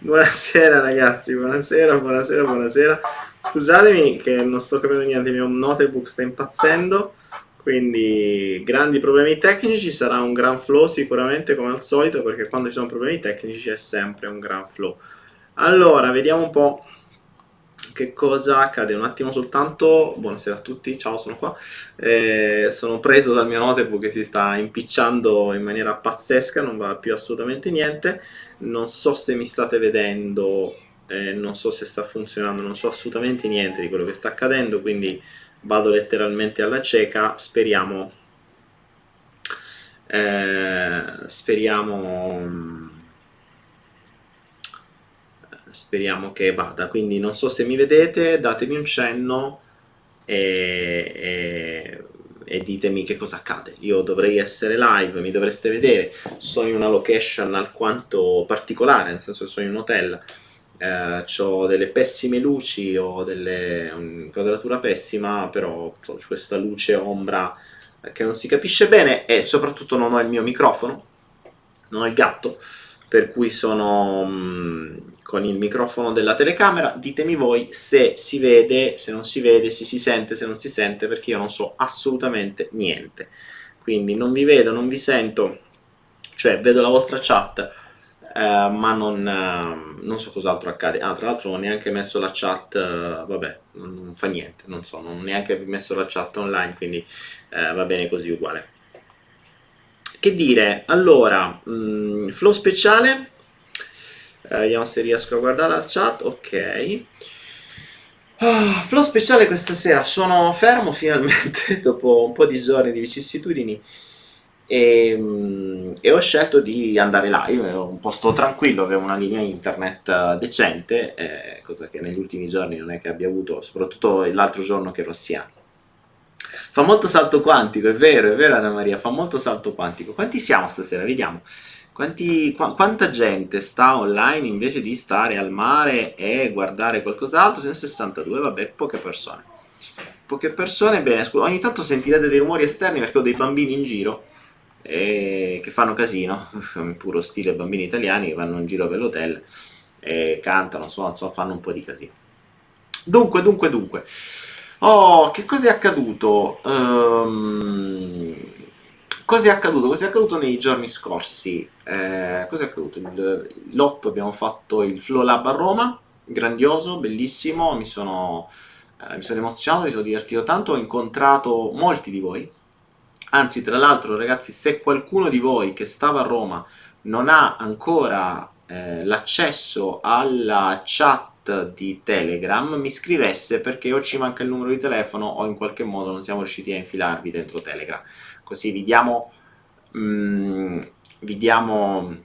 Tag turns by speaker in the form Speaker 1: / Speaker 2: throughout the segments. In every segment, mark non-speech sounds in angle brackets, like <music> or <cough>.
Speaker 1: Buonasera ragazzi, buonasera, buonasera, buonasera. Scusatemi che non sto capendo niente, il mio notebook sta impazzendo, quindi grandi problemi tecnici, sarà un gran flow sicuramente come al solito, perché quando ci sono problemi tecnici è sempre un gran flow. Allora, vediamo un po' che cosa accade. Un attimo soltanto, buonasera a tutti, ciao, sono qua. Eh, sono preso dal mio notebook che si sta impicciando in maniera pazzesca, non va più assolutamente niente. Non so se mi state vedendo, eh, non so se sta funzionando, non so assolutamente niente di quello che sta accadendo, quindi vado letteralmente alla cieca. Speriamo. eh, speriamo. Speriamo che vada. Quindi non so se mi vedete, datemi un cenno e, e- e ditemi che cosa accade. Io dovrei essere live, mi dovreste vedere. Sono in una location alquanto particolare, nel senso che sono in un hotel. ho delle pessime luci, ho delle un'inquadratura pessima, però ho questa luce ombra che non si capisce bene e soprattutto non ho il mio microfono, non ho il gatto, per cui sono mm, con il microfono della telecamera. Ditemi voi se si vede, se non si vede, se si sente, se non si sente, perché io non so assolutamente niente. Quindi non vi vedo, non vi sento, cioè vedo la vostra chat, eh, ma non, eh, non so cos'altro accade. Ah, tra l'altro non ho neanche messo la chat, eh, vabbè, non, non fa niente, non so, non ho neanche messo la chat online, quindi eh, va bene così uguale. che dire, allora, mh, mm, flow speciale, eh, vediamo se riesco a guardare la chat, ok. Oh, flow speciale questa sera, sono fermo finalmente <laughs> dopo un po' di giorni di vicissitudini e, mm, e, ho scelto di andare live, ero un posto tranquillo, avevo una linea internet eh, decente, eh, cosa che negli ultimi giorni non è che abbia avuto, soprattutto l'altro giorno che ero a Siena. Fa molto salto quantico, è vero, è vero Anna Maria, fa molto salto quantico. Quanti siamo stasera? Vediamo. Quanti, qu- quanta gente sta online invece di stare al mare e guardare qualcos'altro? Sono 62, vabbè, poche persone. Poche persone, bene, scu- ogni tanto sentirete dei rumori esterni perché ho dei bambini in giro e che fanno casino, in <laughs> puro stile bambini italiani che vanno in giro per l'hotel e cantano, suonano, so, fanno un po' di casino. Dunque, dunque, dunque. Oh, che cosa è accaduto? Um, cosa è accaduto? Cosa è accaduto nei giorni scorsi? Eh, cosa è accaduto? L'8 abbiamo fatto il Flow Lab a Roma, grandioso, bellissimo, mi sono, eh, mi sono emozionato, mi sono divertito tanto, ho incontrato molti di voi. Anzi, tra l'altro, ragazzi, se qualcuno di voi che stava a Roma non ha ancora eh, l'accesso alla chat di Telegram mi scrivesse perché o ci manca il numero di telefono o in qualche modo non siamo riusciti a infilarvi dentro Telegram. Così vi diamo, mm, vi diamo,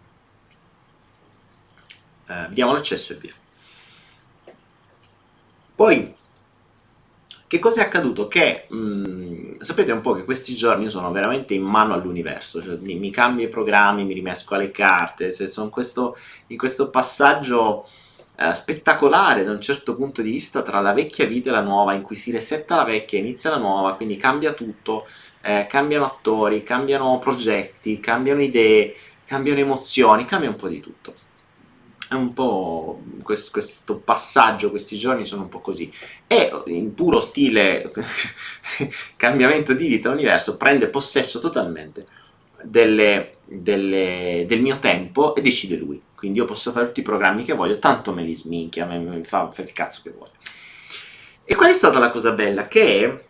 Speaker 1: eh, vi diamo l'accesso e via. Poi, che cosa è accaduto? Che mh, mm, sapete un po' che questi giorni io sono veramente in mano all'universo, cioè, mi, mi, cambio i programmi, mi rimesco alle carte, cioè, sono questo, in questo passaggio eh, spettacolare da un certo punto di vista tra la vecchia vita e la nuova, in cui si resetta la vecchia inizia la nuova, quindi cambia tutto, eh, cambiano attori, cambiano progetti, cambiano idee, cambiano emozioni, cambia un po' di tutto. È un po' questo, questo passaggio, questi giorni sono un po' così. E in puro stile <laughs> cambiamento di vita, l'universo prende possesso totalmente delle, delle, del mio tempo e decide lui. Quindi io posso fare tutti i programmi che voglio, tanto me li sminchia, me, me fa, fa il cazzo che vuole. E qual è stata la cosa bella? Che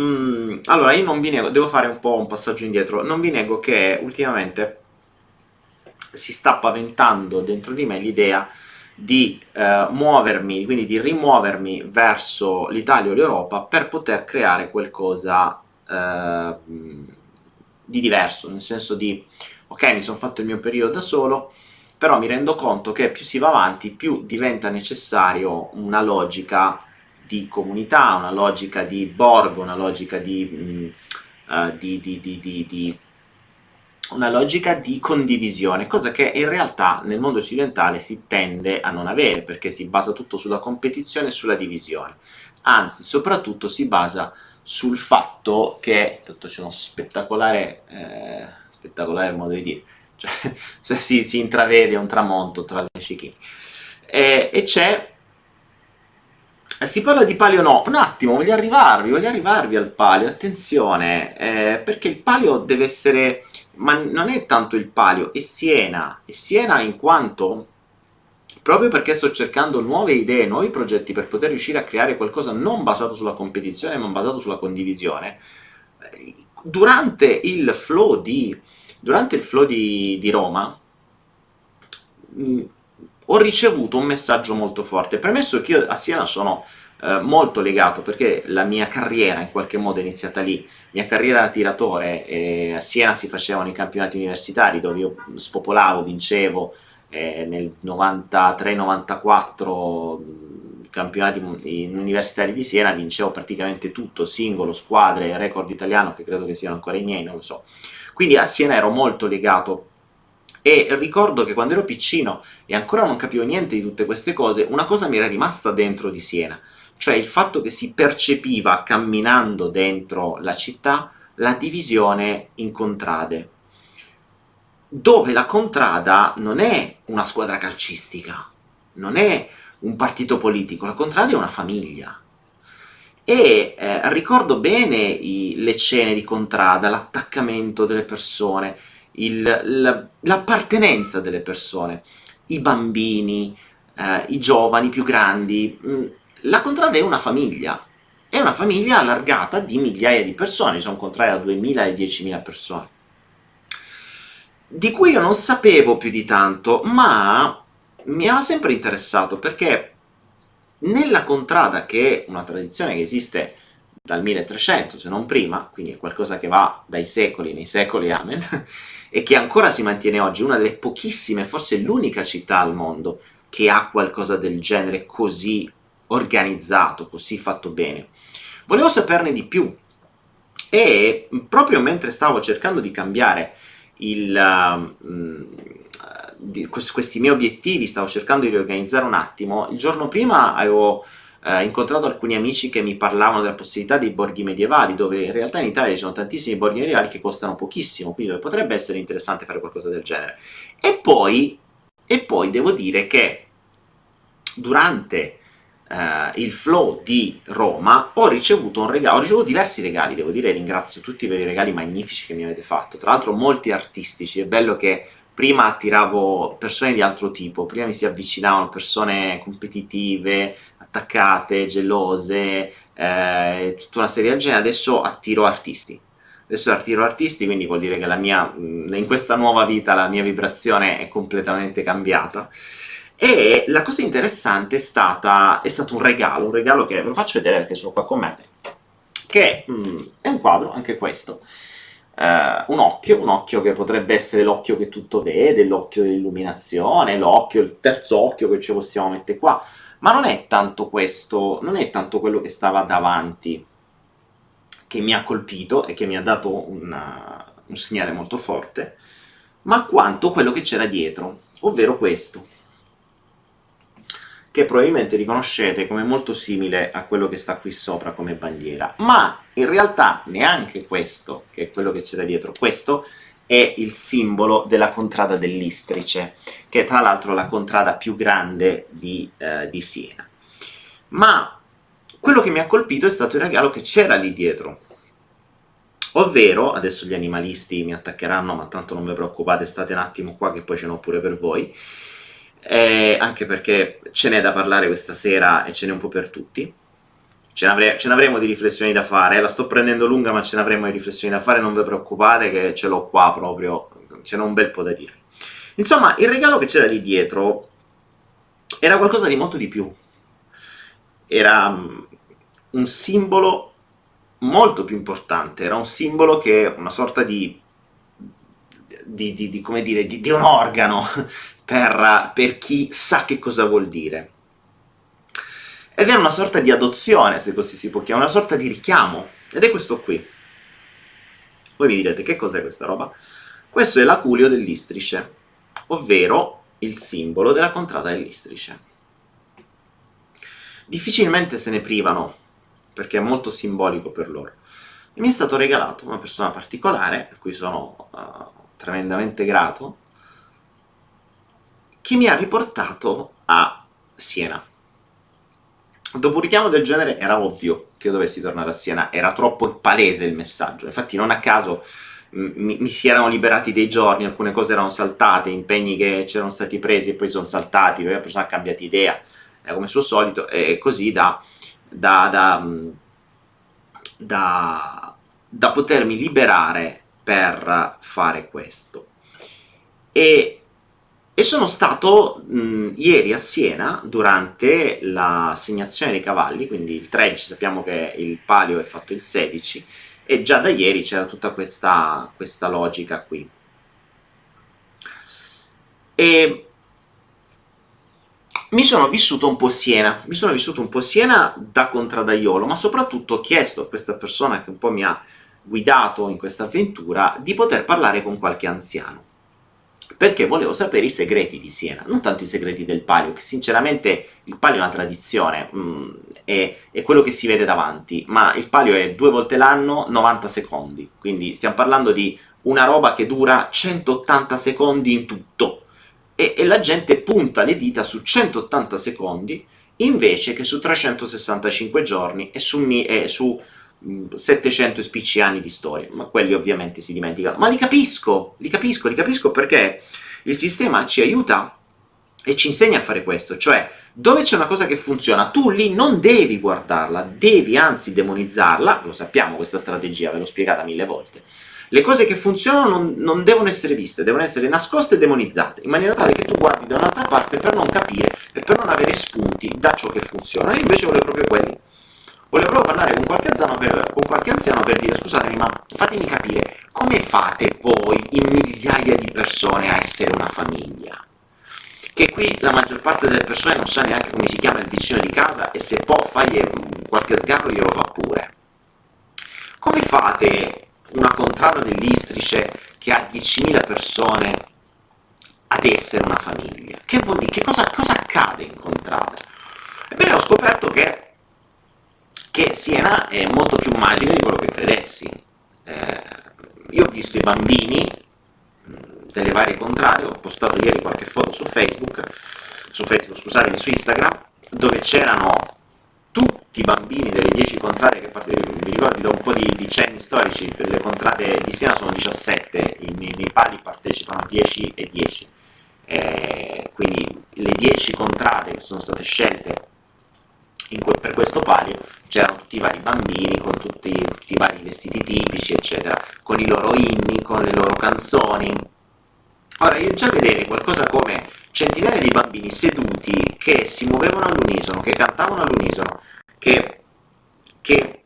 Speaker 1: Mm, allora, io non vi nego, devo fare un po' un passaggio indietro. Non vi nego che ultimamente si sta paventando dentro di me l'idea di eh, muovermi, quindi di rimuovermi verso l'Italia o l'Europa per poter creare qualcosa eh, di diverso, nel senso di ok, mi sono fatto il mio periodo da solo, però mi rendo conto che più si va avanti, più diventa necessario una logica di comunità, una logica di borgo, una logica di, mh, uh, di, di, una logica di condivisione, cosa che in realtà nel mondo occidentale si tende a non avere, perché si basa tutto sulla competizione e sulla divisione. Anzi, soprattutto si basa sul fatto che, tutto c'è uno spettacolare, eh, spettacolare modo di dire, cioè, <laughs> si, si, intravede un tramonto tra le scichine, e, e c'è si parla di palio no, un attimo, voglio arrivarvi, voglio arrivarvi al palio, attenzione, eh, perché il palio deve essere, ma non è tanto il palio, è Siena, è Siena in quanto? Proprio perché sto cercando nuove idee, nuovi progetti per poter riuscire a creare qualcosa non basato sulla competizione, ma basato sulla condivisione, durante il flow di, durante il flow di, di Roma ho ricevuto un messaggio molto forte, premesso che io a Siena sono eh, molto legato perché la mia carriera in qualche modo è iniziata lì, mia carriera da tiratore, eh, a Siena si facevano i campionati universitari dove io spopolavo, vincevo, eh, nel 93-94 campionati universitari di Siena vincevo praticamente tutto, singolo, squadre, record italiano che credo che siano ancora i miei, non lo so. Quindi a Siena ero molto legato e ricordo che quando ero piccino e ancora non capivo niente di tutte queste cose, una cosa mi era rimasta dentro di Siena, cioè il fatto che si percepiva camminando dentro la città la divisione in contrade dove la Contrada non è una squadra calcistica, non è un partito politico, la Contrada è una famiglia. E eh, ricordo bene i, le scene di Contrada, l'attaccamento delle persone, il, la, l'appartenenza delle persone, i bambini, eh, i giovani più grandi. Mm, la Contrada è una famiglia è una famiglia allargata di migliaia di persone, sono contrari da 2.000 e 10.000 persone, di cui io non sapevo più di tanto, ma mi aveva sempre interessato perché nella contrada, che è una tradizione che esiste dal 1300, se non prima, quindi è qualcosa che va dai secoli nei secoli, amen, e che ancora si mantiene oggi, una delle pochissime, forse l'unica città al mondo che ha qualcosa del genere così organizzato, così fatto bene. Volevo saperne di più e proprio mentre stavo cercando di cambiare il, uh, di, questi miei obiettivi, stavo cercando di riorganizzare un attimo, il giorno prima avevo uh, incontrato alcuni amici che mi parlavano della possibilità dei borghi medievali, dove in realtà in Italia ci sono tantissimi borghi medievali che costano pochissimo, quindi potrebbe essere interessante fare qualcosa del genere. E poi, e poi devo dire che durante Uh, il flow di Roma, ho ricevuto un regalo, ho ricevuto diversi regali, devo dire, ringrazio tutti per i regali magnifici che mi avete fatto, tra l'altro molti artistici, è bello che prima attiravo persone di altro tipo, prima mi si avvicinavano persone competitive, attaccate, gelose, eh, tutta una serie del genere, adesso attiro artisti. Adesso attiro artisti, quindi vuol dire che la mia, in questa nuova vita la mia vibrazione è completamente cambiata. E la cosa interessante è, stata, è stato un regalo, un regalo che ve lo faccio vedere perché sono qua con me, che mh, è un quadro, anche questo. Uh, un occhio, un occhio che potrebbe essere l'occhio che tutto vede, l'occhio dell'illuminazione, l'occhio, il terzo occhio che ci possiamo mettere qua, ma non è tanto questo, non è tanto quello che stava davanti che mi ha colpito e che mi ha dato una, un segnale molto forte, ma quanto quello che c'era dietro, ovvero questo che probabilmente riconoscete come molto simile a quello che sta qui sopra come bandiera, ma in realtà neanche questo, che è quello che c'era dietro, questo è il simbolo della contrada dell'Istrice, che è tra l'altro la contrada più grande di, eh, di Siena. Ma quello che mi ha colpito è stato il regalo che c'era lì dietro, ovvero, adesso gli animalisti mi attaccheranno, ma tanto non vi preoccupate, state un attimo qua che poi ce n'ho pure per voi, eh, anche perché ce n'è da parlare questa sera e ce n'è un po' per tutti. Ce, n'avre- ce n'avremo di riflessioni da fare, la sto prendendo lunga ma ce n'avremo di riflessioni da fare, non vi preoccupate che ce l'ho qua proprio, ce n'è un bel po' da dirvi. Insomma, il regalo che c'era lì dietro era qualcosa di molto di più. Era um, un simbolo molto più importante, era un simbolo che una sorta di di, di, di, come dire, di, di un organo <laughs> per, per chi sa che cosa vuol dire. Ed è una sorta di adozione, se così si può chiamare, una sorta di richiamo. Ed è questo qui. Voi mi direte, che cos'è questa roba? Questo è l'aculio dell'Istrice, ovvero il simbolo della contrada dell'Istrice. Difficilmente se ne privano, perché è molto simbolico per loro. E mi è stato regalato una persona particolare, per cui sono uh, tremendamente grato, che mi ha riportato a Siena. Dopo un richiamo del genere era ovvio che io dovessi tornare a Siena, era troppo palese il messaggio. Infatti, non a caso mi, mi, si erano liberati dei giorni, alcune cose erano saltate, impegni che c'erano stati presi e poi sono saltati, la persona ha cambiato idea, eh, come suo solito, e così da, da, da, da, da potermi liberare per fare questo. E e sono stato mh, ieri a Siena durante l'assegnazione dei cavalli, quindi il 13, sappiamo che il palio è fatto il 16, e già da ieri c'era tutta questa, questa logica qui. E mi sono vissuto un po' Siena, mi sono vissuto un po' Siena da contradaiolo, ma soprattutto ho chiesto a questa persona che un po' mi ha guidato in questa avventura di poter parlare con qualche anziano perché volevo sapere i segreti di Siena, non tanto i segreti del palio, che sinceramente il palio è una tradizione, mh, mm, è, è, quello che si vede davanti, ma il palio è due volte l'anno, 90 secondi, quindi stiamo parlando di una roba che dura 180 secondi in tutto, e, e la gente punta le dita su 180 secondi invece che su 365 giorni e su, e su 700 spicci anni di storia, ma quelli ovviamente si dimenticano. Ma li capisco, li capisco, li capisco perché il sistema ci aiuta e ci insegna a fare questo, cioè dove c'è una cosa che funziona, tu lì non devi guardarla, devi anzi demonizzarla, lo sappiamo questa strategia, ve l'ho spiegata mille volte. Le cose che funzionano non, non, devono essere viste, devono essere nascoste e demonizzate, in maniera tale che tu guardi da un'altra parte per non capire e per non avere spunti da ciò che funziona. Io invece volevo proprio quelli. Volevo proprio parlare con qualche, per, con qualche anziano per dire scusatemi ma fatemi capire come fate voi in migliaia di persone a essere una famiglia? che qui la maggior parte delle persone non sa neanche come si chiama il vicino di casa e se può fargli qualche sgarro glielo fa pure. Come fate una contrada dell'Istrice che ha 10.000 persone ad essere una famiglia? Che vuol dire? Che cosa, cosa accade in contrada? Ebbene, ho scoperto che, che, Siena è molto più magica di quello che credessi. Eh, io ho visto i bambini delle varie contrade, ho postato ieri qualche foto su Facebook, su Facebook, scusatemi, su Instagram, dove c'erano tutti i bambini delle 10 contrade che vi ricordi da un po' di decenni storici, le contrade di Siena sono 17, nei, nei pali partecipano 10 e 10. Eh, quindi le 10 contrade che sono state scelte que- per questo palio c'erano tutti i vari bambini con tutti, tutti i vari vestiti tipici, eccetera, con i loro inni, con le loro canzoni, Ora, io già vedere qualcosa come centinaia di bambini seduti che si muovevano all'unisono, che cantavano all'unisono, che, che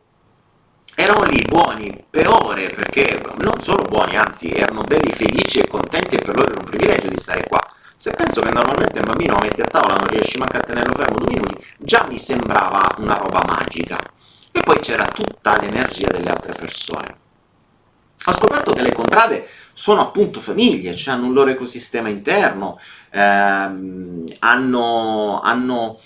Speaker 1: erano lì buoni per ore, perché non solo buoni, anzi erano belli felici e contenti e per loro era un privilegio di stare qua. Se penso che normalmente un bambino lo metti a tavola non riesci manco a tenerlo fermo due minuti, già mi sembrava una roba magica. E poi c'era tutta l'energia delle altre persone. Ho scoperto che le contrade sono appunto famiglie, cioè hanno un loro ecosistema interno, ehm, hanno, hanno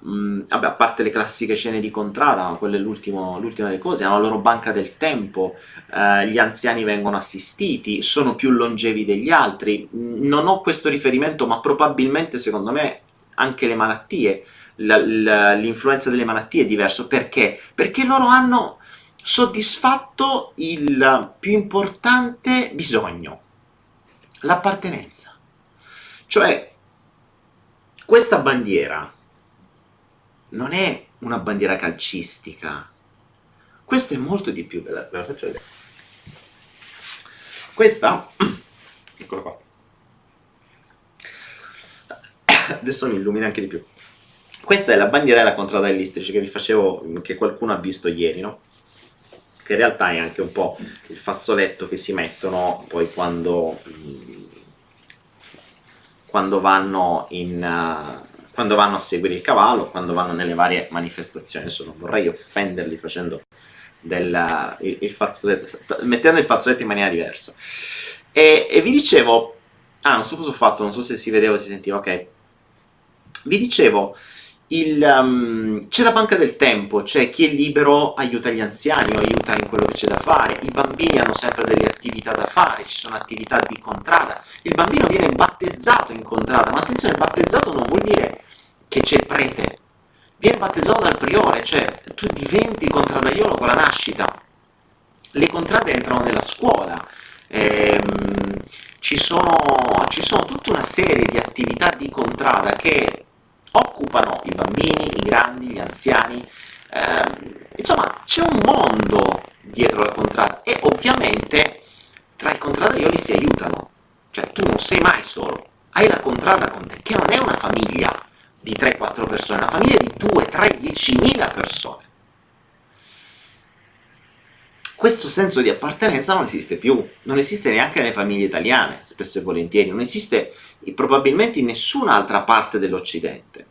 Speaker 1: mh, vabbè, a parte le classiche scene di contrada, quella è l'ultima delle cose, hanno la loro banca del tempo, eh, gli anziani vengono assistiti, sono più longevi degli altri, non ho questo riferimento, ma probabilmente secondo me anche le malattie, la, la, l'influenza delle malattie è diverso, perché? Perché loro hanno soddisfatto il più importante bisogno, l'appartenenza. Cioè, questa bandiera non è una bandiera calcistica, questa è molto di più, ve la, ve la faccio vedere. Questa, <coughs> eccola qua, adesso mi illumina anche di più. Questa è la bandiera della contrada dell'Istrice che vi facevo, che qualcuno ha visto ieri, no? che in realtà è anche un po' il fazzoletto che si mettono poi quando, quando, vanno, in, uh, quando vanno a seguire il cavallo, quando vanno nelle varie manifestazioni. Adesso non vorrei offenderli facendo del, il, il fazzoletto, mettendo il fazzoletto in maniera diversa. E, e vi dicevo, ah, non so cosa ho fatto, non so se si vedeva o si sentiva, ok. Vi dicevo il, um, c'è la banca del tempo, cioè chi è libero aiuta gli anziani o aiuta in quello che c'è da fare, i bambini hanno sempre delle attività da fare, ci sono attività di contrada, il bambino viene battezzato in contrada, ma attenzione, battezzato non vuol dire che c'è il prete, viene battezzato dal priore, cioè tu diventi contradaiolo con la nascita, le contrade entrano nella scuola, ehm, ci, sono, ci sono tutta una serie di attività di contrada che occupano i bambini, i grandi, gli anziani, eh, insomma c'è un mondo dietro la contrada e ovviamente tra i contradaioli si aiutano, cioè tu non sei mai solo, hai la contrada con te, che non è una famiglia di 3-4 persone, una famiglia di 2, 3, 10.000 persone. Questo senso di appartenenza non esiste più, non esiste neanche nelle famiglie italiane, spesso e volentieri, non esiste probabilmente in nessun'altra parte dell'Occidente.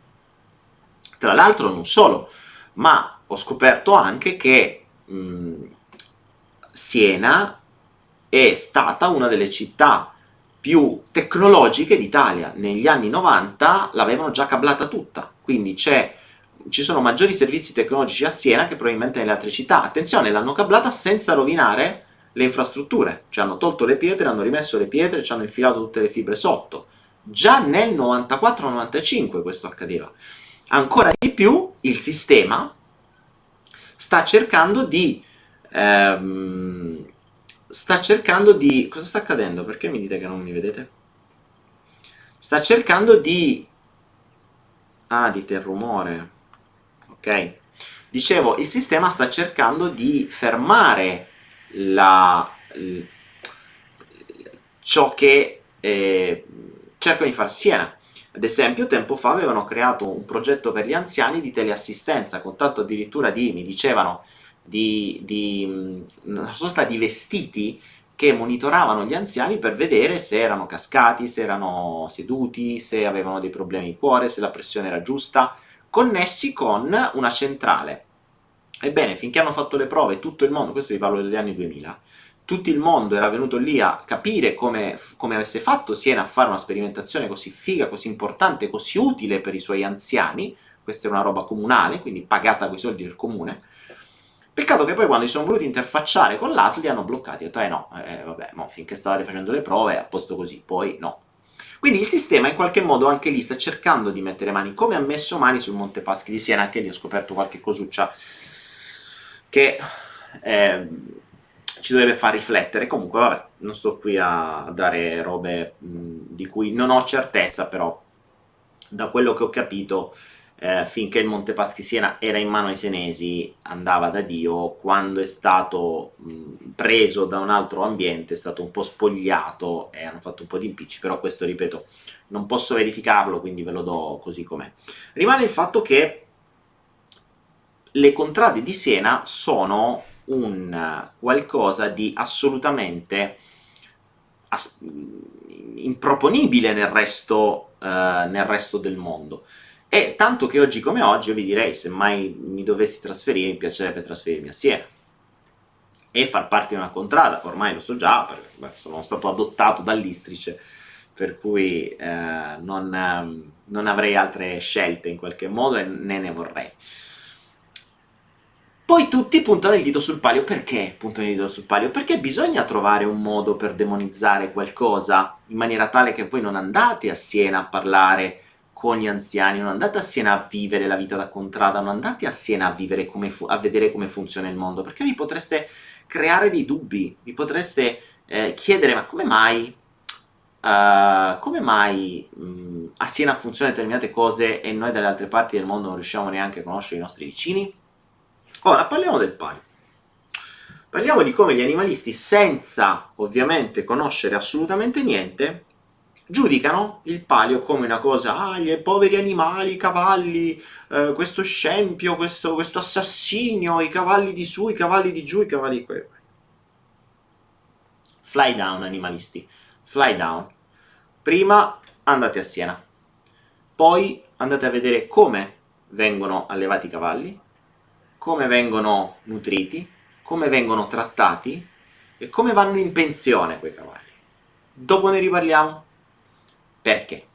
Speaker 1: Tra l'altro non solo, ma ho scoperto anche che mh, Siena è stata una delle città più tecnologiche d'Italia. Negli anni 90 l'avevano già cablata tutta, quindi ci sono maggiori servizi tecnologici a Siena che probabilmente nelle altre città. Attenzione, l'hanno cablata senza rovinare le infrastrutture, cioè hanno tolto le pietre, hanno rimesso le pietre, ci hanno infilato tutte le fibre sotto. Già nel 94-95 questo accadeva. Ancora di più il sistema sta cercando di... Ehm, sta cercando di... Cosa sta accadendo? Perché mi dite che non mi vedete? Sta cercando di Ah, dite il rumore. Ok. Dicevo, il sistema sta cercando di fermare la, ciò che eh, cercano di fare Siena. Ad esempio, tempo fa avevano creato un progetto per gli anziani di teleassistenza, con tanto addirittura di, mi dicevano, di, di una sorta di vestiti che monitoravano gli anziani per vedere se erano cascati, se erano seduti, se avevano dei problemi di cuore, se la pressione era giusta, connessi con una centrale. Ebbene, finché hanno fatto le prove, tutto il mondo, questo vi parlo degli anni 2000, tutto il mondo era venuto lì a capire come, come, avesse fatto Siena a fare una sperimentazione così figa, così importante, così utile per i suoi anziani. Questa è una roba comunale, quindi pagata con i soldi del comune. Peccato che poi quando si sono voluti interfacciare con l'ASL li hanno bloccati. Ho detto, eh no, eh, vabbè, no, finché stavate facendo le prove, a posto così, poi no. Quindi il sistema in qualche modo anche lì sta cercando di mettere mani, come ha messo mani sul Monte Paschi di Siena, anche lì ho scoperto qualche cosuccia che... Eh, ci dovrebbe far riflettere. Comunque, vabbè, non sto qui a dare robe mh, di cui non ho certezza, però da quello che ho capito, eh, finché il Monte Paschi Siena era in mano ai senesi, andava da Dio, quando è stato mh, preso da un altro ambiente, è stato un po' spogliato e hanno fatto un po' di impicci, però questo, ripeto, non posso verificarlo, quindi ve lo do così com'è. Rimane il fatto che le contrade di Siena sono un qualcosa di assolutamente as- improponibile nel resto, uh, nel resto del mondo. E tanto che oggi come oggi io vi direi, se mai mi dovessi trasferire, mi piacerebbe trasferirmi a Siena e far parte di una contrada, ormai lo so già, perché beh, sono stato adottato dall'Istrice, per cui eh, non, non avrei altre scelte in qualche modo e né ne vorrei. Poi tutti puntano il dito sul palio. Perché puntano il dito sul palio? Perché bisogna trovare un modo per demonizzare qualcosa in maniera tale che voi non andate a Siena a parlare con gli anziani, non andate a Siena a vivere la vita da contrada, non andate a Siena a, fu- a vedere come funziona il mondo, perché vi potreste creare dei dubbi, vi potreste eh, chiedere ma come mai, uh, come mai mh, a Siena funzionano determinate cose e noi dalle altre parti del mondo non riusciamo neanche a conoscere i nostri vicini? Ora parliamo del palio. Parliamo di come gli animalisti, senza ovviamente conoscere assolutamente niente, giudicano il palio come una cosa, ah, gli poveri animali, i cavalli, eh, questo scempio, questo, questo, assassinio, i cavalli di su, i cavalli di giù, i cavalli di qua. Fly down, animalisti, fly down. Prima andate a Siena, poi andate a vedere come vengono allevati i cavalli, come vengono nutriti, come vengono trattati e come vanno in pensione quei cavalli. Dopo ne riparliamo. Perché?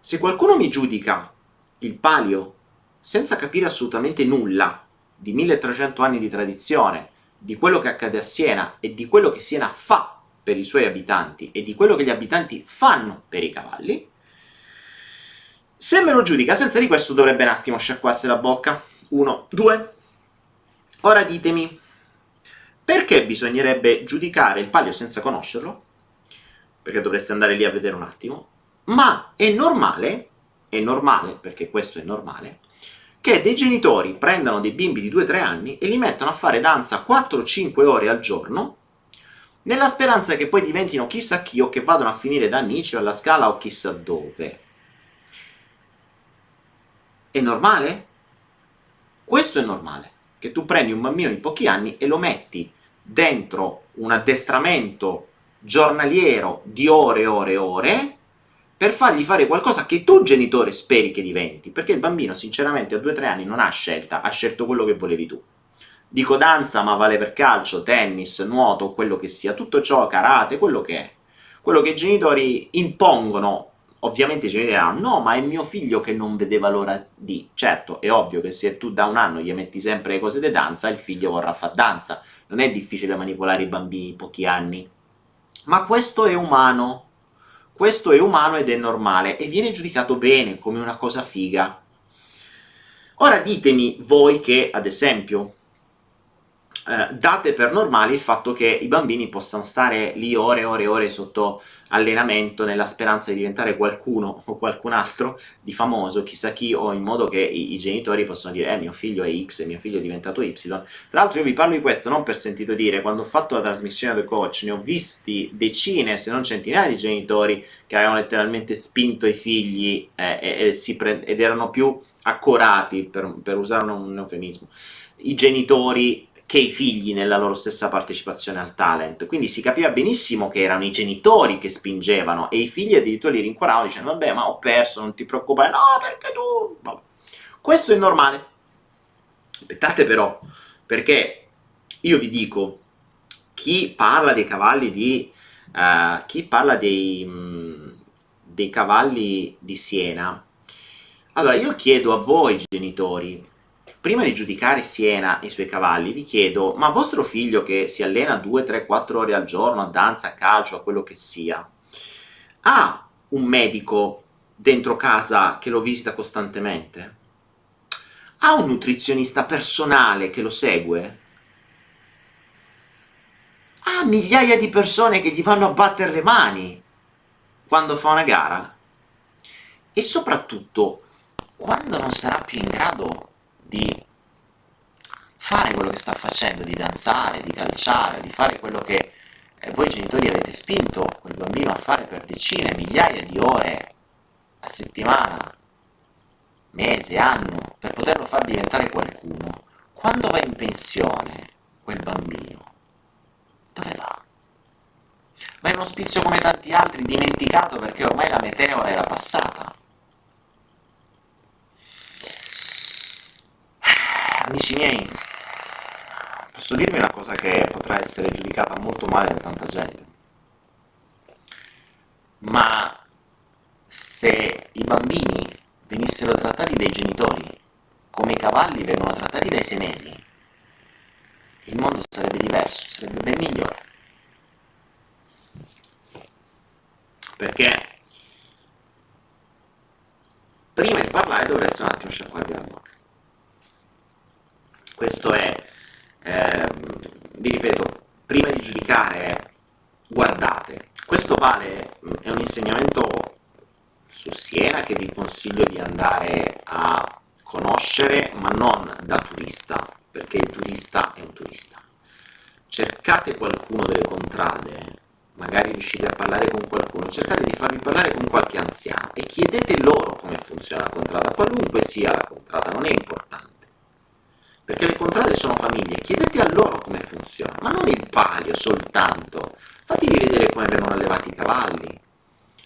Speaker 1: Se qualcuno mi giudica il palio senza capire assolutamente nulla di 1300 anni di tradizione, di quello che accade a Siena e di quello che Siena fa per i suoi abitanti e di quello che gli abitanti fanno per i cavalli, se me lo giudica senza di questo dovrebbe un attimo sciacquarsi la bocca 1, 2. Ora ditemi, perché bisognerebbe giudicare il palio senza conoscerlo? Perché dovreste andare lì a vedere un attimo. Ma è normale, è normale, perché questo è normale, che dei genitori prendano dei bimbi di 2-3 anni e li mettano a fare danza 4-5 ore al giorno, nella speranza che poi diventino chissà chi o che vadano a finire da amici o alla scala o chissà dove. È normale? Questo è normale, che tu prendi un bambino di pochi anni e lo metti dentro un addestramento giornaliero di ore e ore e ore per fargli fare qualcosa che tu genitore speri che diventi, perché il bambino sinceramente a 2-3 anni non ha scelta, ha scelto quello che volevi tu. Dico danza, ma vale per calcio, tennis, nuoto, quello che sia, tutto ciò, karate, quello che è. Quello che i genitori impongono Ovviamente i genitori diranno, no, ma è mio figlio che non vedeva l'ora di. Certo, è ovvio che se tu da un anno gli metti sempre le cose di danza, il figlio vorrà fare danza. Non è difficile manipolare i bambini di pochi anni. Ma questo è umano. Questo è umano ed è normale e viene giudicato bene come una cosa figa. Ora ditemi voi che, ad esempio, eh, date per normali il fatto che i bambini possano stare lì ore e ore e ore sotto allenamento nella speranza di diventare qualcuno <laughs> o qualcun altro di famoso, chissà chi, o in modo che i, i genitori possano dire eh mio figlio è X e mio figlio è diventato Y. Tra l'altro io vi parlo di questo non per sentito dire, quando ho fatto la trasmissione The Coach ne ho visti decine se non centinaia di genitori che avevano letteralmente spinto i figli eh, e, e pre- ed erano più accorati, per, per usare un, un eufemismo, i genitori che i figli nella loro stessa partecipazione al talent. Quindi si capiva benissimo che erano i genitori che spingevano e i figli addirittura li rincuoravano dicendo vabbè ma ho perso, non ti preoccupare, no perché tu... Vabbè. Questo è normale. Aspettate però, perché io vi dico, chi parla dei cavalli di... Uh, chi parla dei, mh, mm, dei cavalli di Siena, allora io chiedo a voi genitori, prima di giudicare Siena e i suoi cavalli, vi chiedo, ma vostro figlio che si allena 2, 3, 4 ore al giorno a danza, a calcio, a quello che sia, ha un medico dentro casa che lo visita costantemente? Ha un nutrizionista personale che lo segue? Ha migliaia di persone che gli vanno a battere le mani quando fa una gara? E soprattutto, quando non sarà più in grado di fare quello che sta facendo, di danzare, di calciare, di fare quello che eh, voi genitori avete spinto quel bambino a fare per decine, migliaia di ore a settimana, mese, anno, per poterlo far diventare qualcuno, quando va in pensione quel bambino, dove va? Va in un ospizio come tanti altri, dimenticato perché ormai la meteora era passata. Amici miei, posso dirvi una cosa che potrà essere giudicata molto male da tanta gente, ma se i bambini venissero trattati dai genitori come i cavalli vengono trattati dai senesi, il mondo sarebbe diverso, sarebbe ben migliore. Perché prima di parlare dovreste un attimo sciacquarvi la bocca questo è, ehm, vi ripeto, prima di giudicare, guardate. Questo vale, è un insegnamento su Siena che vi consiglio di andare a conoscere, ma non da turista, perché il turista è un turista. Cercate qualcuno delle contrade, magari riuscite a parlare con qualcuno, cercate di farvi parlare con qualche anziano e chiedete loro come funziona la contrada, qualunque sia la contrada, non è importante perché le contrade sono famiglie, chiedete a loro come funziona, ma non il palio soltanto, fatevi vedere come vengono allevati i cavalli,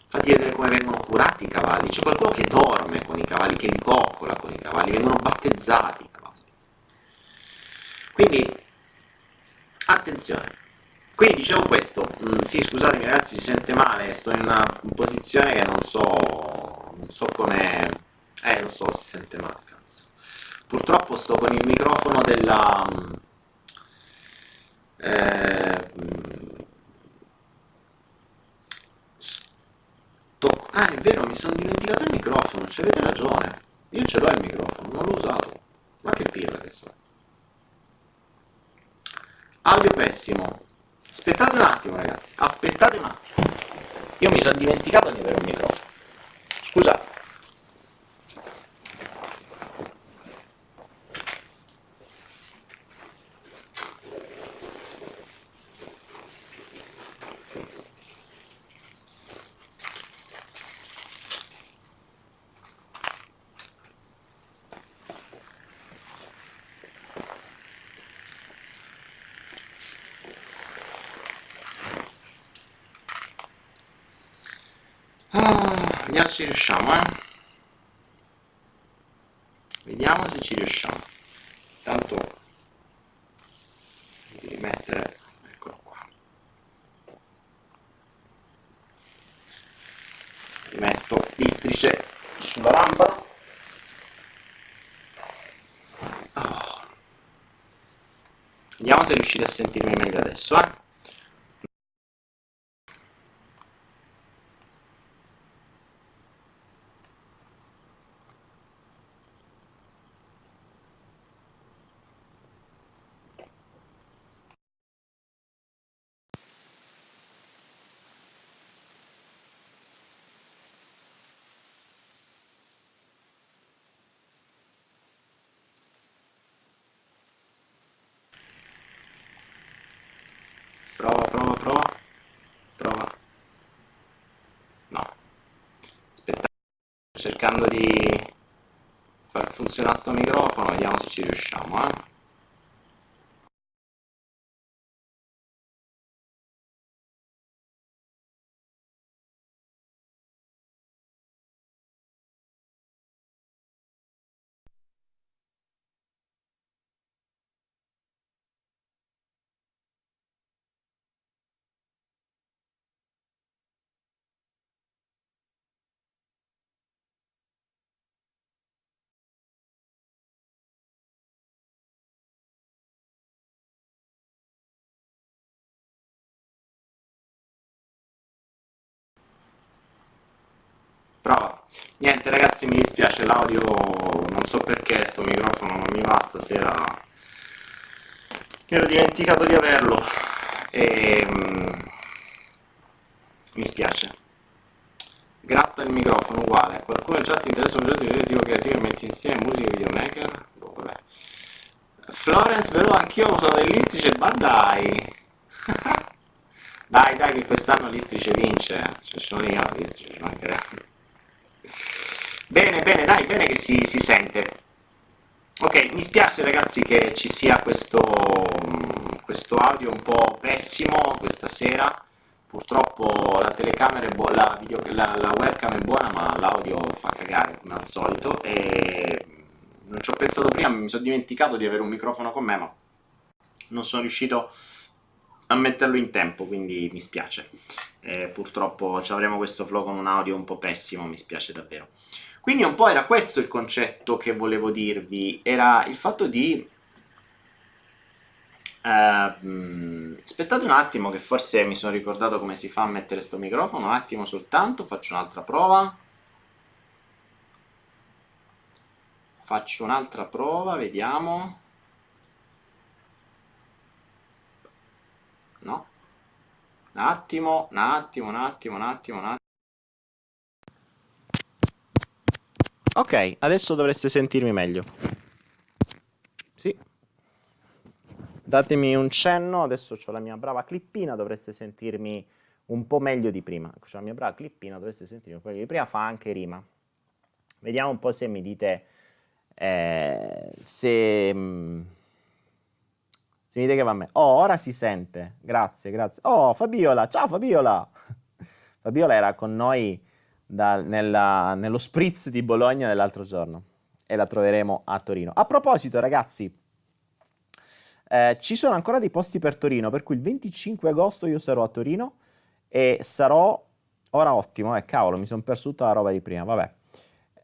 Speaker 1: fatti vedere come vengono curati i cavalli, c'è qualcuno che dorme con i cavalli, che li coccola con i cavalli, vengono battezzati i cavalli. Quindi, attenzione. Quindi dicevo questo, mm, sì scusatemi ragazzi si sente male, sto in una posizione che non so, non so come, eh lo so si sente male. Purtroppo sto con il microfono della... Eh, sto, ah, è vero, mi sono dimenticato il microfono, ci avete ragione. Io ce l'ho il microfono, non l'ho usato. Ma che pirla che so. Audio pessimo. Aspettate un attimo, ragazzi. Aspettate un attimo. Io mi sono dimenticato di avere un microfono. Scusate. vediamo se ci riusciamo eh. Vediamo se ci riusciamo. Tanto di rimettere eccolo qua. Rimetto l'istrice sulla lampada oh. vediamo se riuscite a sentirmi meglio adesso eh Prova, prova, prova. Prova. No. Aspetta, cercando di far funzionare sto microfono, vediamo se ci riusciamo, eh. Niente ragazzi, mi dispiace, l'audio non so perché sto microfono non mi va stasera. Mi ero dimenticato di averlo. E mm, mi spiace. Gratta il microfono uguale. Qualcuno già ti interessa un progetto di video creativo e metti insieme musica e videomaker? Boh, vabbè. Florence, però anch'io sono dell'Istrice, ma dai! <laughs> dai, dai, che quest'anno l'Istrice vince. Cioè, sono io l'Istrice, ci mancherebbe. Bene, bene, dai, bene che si, si sente. Ok, mi spiace ragazzi che ci sia questo, questo audio un po' pessimo questa sera. Purtroppo la telecamera è buona, la, la, la webcam è buona, ma l'audio fa cagare come al solito. E non ci ho pensato prima, mi sono dimenticato di avere un microfono con me, ma non sono riuscito a metterlo in tempo, quindi mi spiace. Eh, purtroppo avremo questo flow con un audio un po' pessimo, mi spiace davvero. Quindi un po' era questo il concetto che volevo dirvi, era il fatto di... Uh, aspettate un attimo che forse mi sono ricordato come si fa a mettere sto microfono, un attimo soltanto, faccio un'altra prova. Faccio un'altra prova, vediamo. No? Un attimo, un attimo, un attimo, un attimo, un attimo. Ok, adesso dovreste sentirmi meglio. Sì. Datemi un cenno, adesso ho la mia brava clippina, dovreste sentirmi un po' meglio di prima. Ecco, la mia brava clippina, dovreste sentirmi un po' meglio di prima, fa anche rima. Vediamo un po' se mi dite eh, se, mm, dite che va a me. Oh, ora si sente. Grazie, grazie. Oh, Fabiola, ciao Fabiola. <laughs> Fabiola era con noi da, nella, nello spritz di Bologna dell'altro giorno e la troveremo a Torino. A proposito, ragazzi, eh, ci sono ancora dei posti per Torino, per cui il 25 agosto io sarò a Torino e sarò... Ora ottimo, eh, cavolo, mi sono perso tutta la roba di prima, vabbè.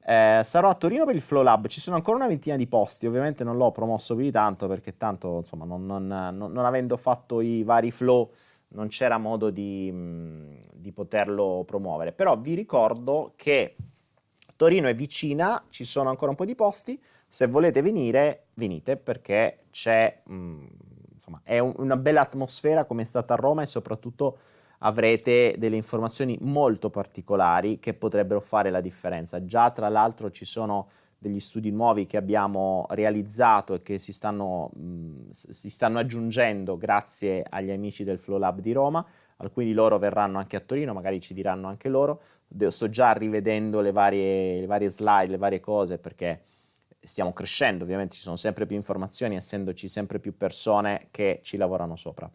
Speaker 1: Eh, sarò a Torino per il Flow Lab, ci sono ancora una ventina di posti, ovviamente non l'ho promosso più di tanto perché tanto, insomma, non, non, non, non avendo fatto i vari flow non c'era modo di, di poterlo promuovere. Però vi ricordo che Torino è vicina, ci sono ancora un po' di posti, se volete venire, venite perché c'è, mh, mm, insomma, è un, una bella atmosfera come è stata a Roma e soprattutto avrete delle informazioni molto particolari che potrebbero fare la differenza. Già tra l'altro ci sono degli studi nuovi che abbiamo realizzato e che si stanno, mh, si stanno aggiungendo grazie agli amici del Flow Lab di Roma. Alcuni di loro verranno anche a Torino, magari ci diranno anche loro. Sto già rivedendo le varie, le varie slide, le varie cose perché stiamo crescendo, ovviamente ci sono sempre più informazioni, essendoci sempre più persone che ci lavorano sopra.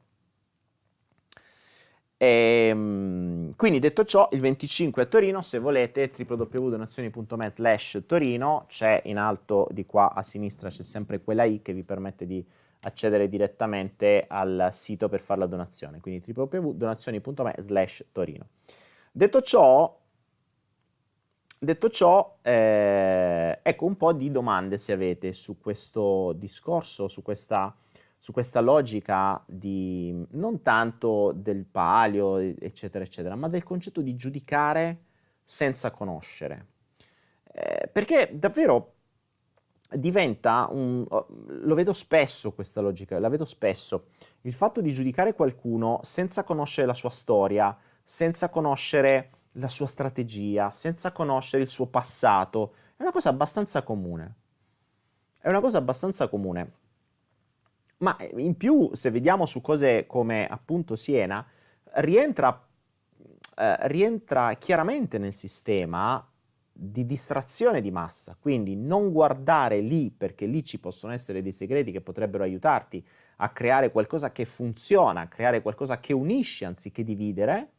Speaker 1: E, ehm, quindi detto ciò, il 25 a Torino, se volete, www.donazioni.me slash Torino, c'è in alto di qua a sinistra, c'è sempre quella i che vi permette di accedere direttamente al sito per fare la donazione, quindi www.donazioni.me slash Torino. Detto ciò, detto ciò eh, ecco un po' di domande se avete su questo discorso, su questa su questa logica di non tanto del palio, eccetera, eccetera, ma del concetto di giudicare senza conoscere. Eh, perché davvero diventa un... lo vedo spesso questa logica, la vedo spesso, il fatto di giudicare qualcuno senza conoscere la sua storia, senza conoscere la sua strategia, senza conoscere il suo passato, è una cosa abbastanza comune. È una cosa abbastanza comune. Ma in più, se vediamo su cose come appunto Siena, rientra, eh, rientra chiaramente nel sistema di distrazione di massa, quindi non guardare lì perché lì ci possono essere dei segreti che potrebbero aiutarti a creare qualcosa che funziona, a creare qualcosa che unisce anziché dividere,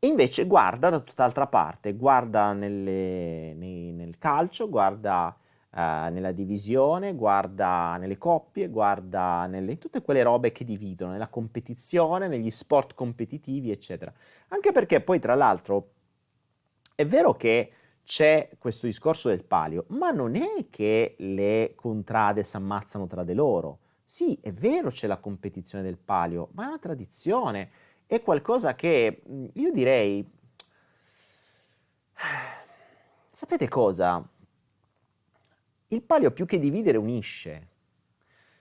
Speaker 1: invece guarda da tutt'altra parte, guarda nelle, nei, nel calcio, guarda uh, nella divisione, guarda nelle coppie, guarda nelle tutte quelle robe che dividono, nella competizione, negli sport competitivi, eccetera. Anche perché poi, tra l'altro, è vero che c'è questo discorso del palio, ma non è che le contrade si ammazzano tra di loro. Sì, è vero c'è la competizione del palio, ma è una tradizione, è qualcosa che io direi... <sighs> Sapete cosa? Il palio più che dividere unisce.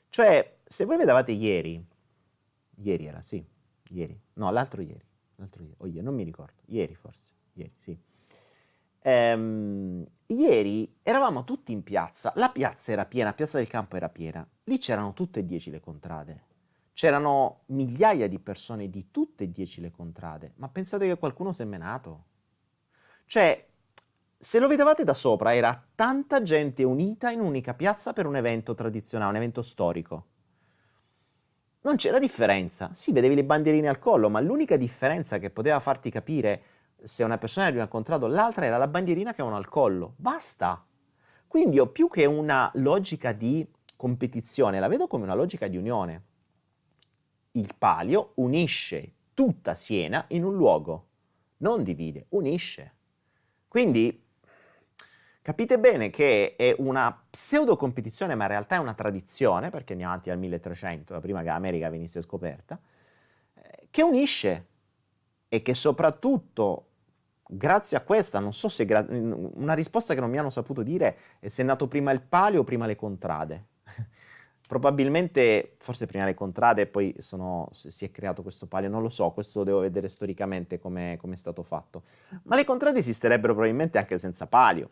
Speaker 1: Cioè, se voi vedevate ieri, ieri era, sì, ieri, no, l'altro ieri, l'altro ieri, o ieri, non mi ricordo, ieri forse, ieri, sì Ehm, ieri eravamo tutti in piazza, la piazza era piena, piazza del campo era piena, lì c'erano tutte e dieci le contrade, c'erano migliaia di persone di tutte e dieci le contrade, ma pensate che qualcuno si è menato? Cioè, se lo vedevate da sopra, era tanta gente unita in un'unica piazza per un evento tradizionale, un evento storico. Non c'era differenza. Sì, vedevi le bandierine al collo, ma l'unica differenza che poteva farti capire se una persona era di un contrado l'altra era la bandierina che avevano al collo. Basta. Quindi ho più che una logica di competizione, la vedo come una logica di unione. Il palio unisce tutta Siena in un luogo, non divide, unisce. Quindi capite bene che è una pseudo competizione, ma in realtà è una tradizione, perché andiamo avanti al 1300, da prima che l'America venisse scoperta, eh, che unisce e che soprattutto grazie a questa, non so se gra- una risposta che non mi hanno saputo dire è se è nato prima il palio o prima le contrade. <laughs> Probabilmente, forse prima le contrade e poi sono, si è creato questo palio, non lo so, questo devo vedere storicamente come è stato fatto. Ma le contrade esisterebbero probabilmente anche senza palio.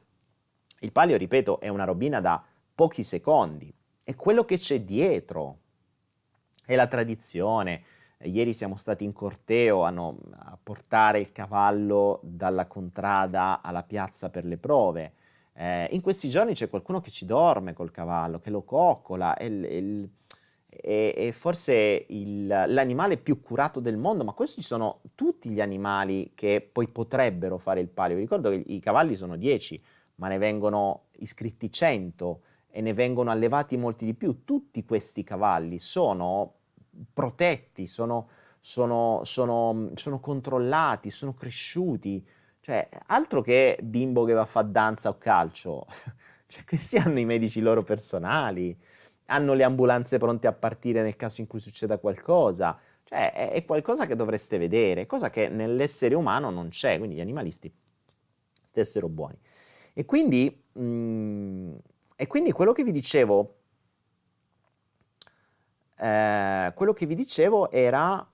Speaker 1: Il palio, ripeto, è una robina da pochi secondi, è quello che c'è dietro, è la tradizione, Ieri siamo stati in corteo hanno, a portare il cavallo dalla contrada alla piazza per le prove. Eh, in questi giorni c'è qualcuno che ci dorme col cavallo, che lo coccola, è, è, è, è forse il, l'animale più curato del mondo, ma questi sono tutti gli animali che poi potrebbero fare il palio. Vi ricordo che i cavalli sono 10, ma ne vengono iscritti 100 e ne vengono allevati molti di più. Tutti questi cavalli sono protetti, sono, sono, sono, sono controllati, sono cresciuti. Cioè, altro che bimbo che va a fare danza o calcio. <laughs> Cioè, questi hanno i medici loro personali, hanno le ambulanze pronte a partire nel caso in cui succeda qualcosa. Cioè, è, è qualcosa che dovreste vedere, cosa che nell'essere umano non c'è, quindi gli animalisti stessero buoni. E quindi, mh, mm, e quindi quello che vi dicevo eh, quello che vi dicevo era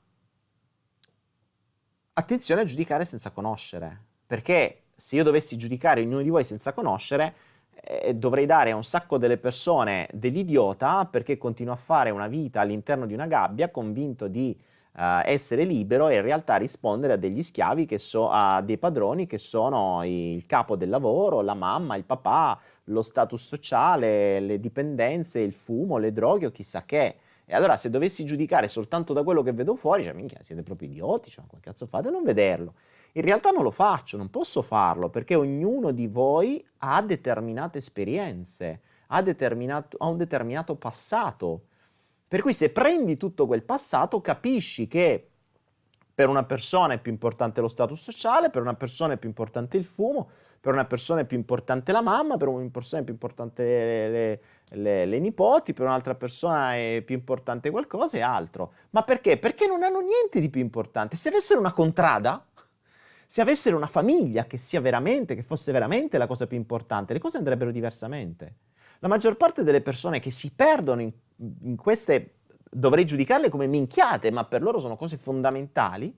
Speaker 1: attenzione a giudicare senza conoscere, perché se io dovessi giudicare ognuno di voi senza conoscere, eh, dovrei dare a un sacco delle persone dell'idiota perché continua a fare una vita all'interno di una gabbia convinto di uh, essere libero e in realtà rispondere a degli schiavi che so, a dei padroni che sono il capo del lavoro, la mamma, il papà, lo status sociale, le dipendenze, il fumo, le droghe o chissà che. E allora se dovessi giudicare soltanto da quello che vedo fuori, cioè minchia, siete proprio idioti, cioè, come cazzo fate a non vederlo? In realtà non lo faccio, non posso farlo, perché ognuno di voi ha determinate esperienze, ha, ha un determinato passato. Per cui se prendi tutto quel passato, capisci che per una persona è più importante lo status sociale, per una persona è più importante il fumo, per una persona è più importante la mamma, per una persona è più importante le, le, le, le nipoti, per un'altra persona è più importante qualcosa e altro. Ma perché? Perché non hanno niente di più importante. Se avessero una contrada, se avessero una famiglia che che fosse veramente la cosa più importante, le cose andrebbero diversamente. La maggior parte delle persone che si perdono in, in queste, dovrei giudicarle come minchiate, ma per loro sono cose fondamentali,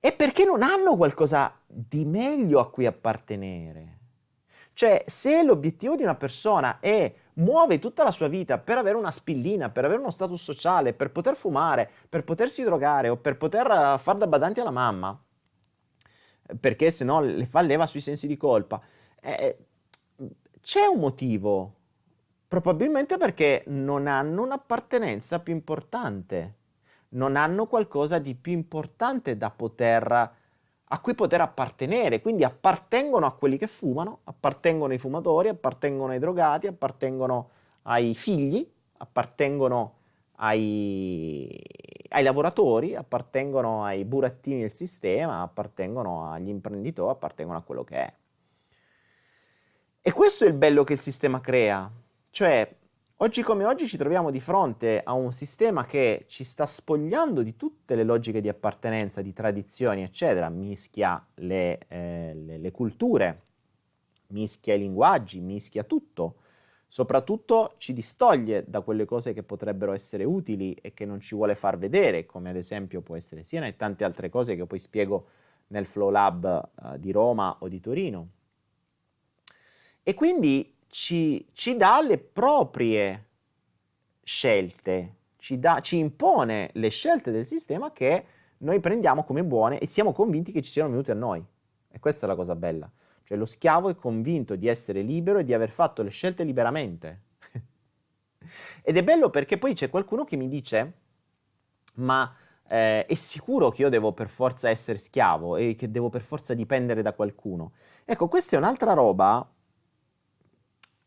Speaker 1: è perché non hanno qualcosa di meglio a cui appartenere. Cioè, se l'obiettivo di una persona è muove tutta la sua vita per avere una spillina, per avere uno status sociale, per poter fumare, per potersi drogare o per poter eh, far da badanti alla mamma, perché se no le fa leva sui sensi di colpa, eh, c'è un motivo, probabilmente perché non hanno un'appartenenza più importante, non hanno qualcosa di più importante da poter a cui poter appartenere, quindi appartengono a quelli che fumano, appartengono ai fumatori, appartengono ai drogati, appartengono ai figli, appartengono ai, ai lavoratori, appartengono ai burattini del sistema, appartengono agli imprenditori, appartengono a quello che è. E questo è il bello che il sistema crea, cioè Oggi come oggi ci troviamo di fronte a un sistema che ci sta spogliando di tutte le logiche di appartenenza, di tradizioni, eccetera, mischia le, eh, le, le culture, mischia i linguaggi, mischia tutto. Soprattutto ci distoglie da quelle cose che potrebbero essere utili e che non ci vuole far vedere, come ad esempio può essere Siena e tante altre cose che poi spiego nel Flow Lab eh, di Roma o di Torino. E quindi ci, ci dà le proprie scelte, ci, dà, ci impone le scelte del sistema che noi prendiamo come buone e siamo convinti che ci siano venute a noi. E questa è la cosa bella. Cioè lo schiavo è convinto di essere libero e di aver fatto le scelte liberamente. <laughs> Ed è bello perché poi c'è qualcuno che mi dice, ma eh, è sicuro che io devo per forza essere schiavo e che devo per forza dipendere da qualcuno. Ecco, questa è un'altra roba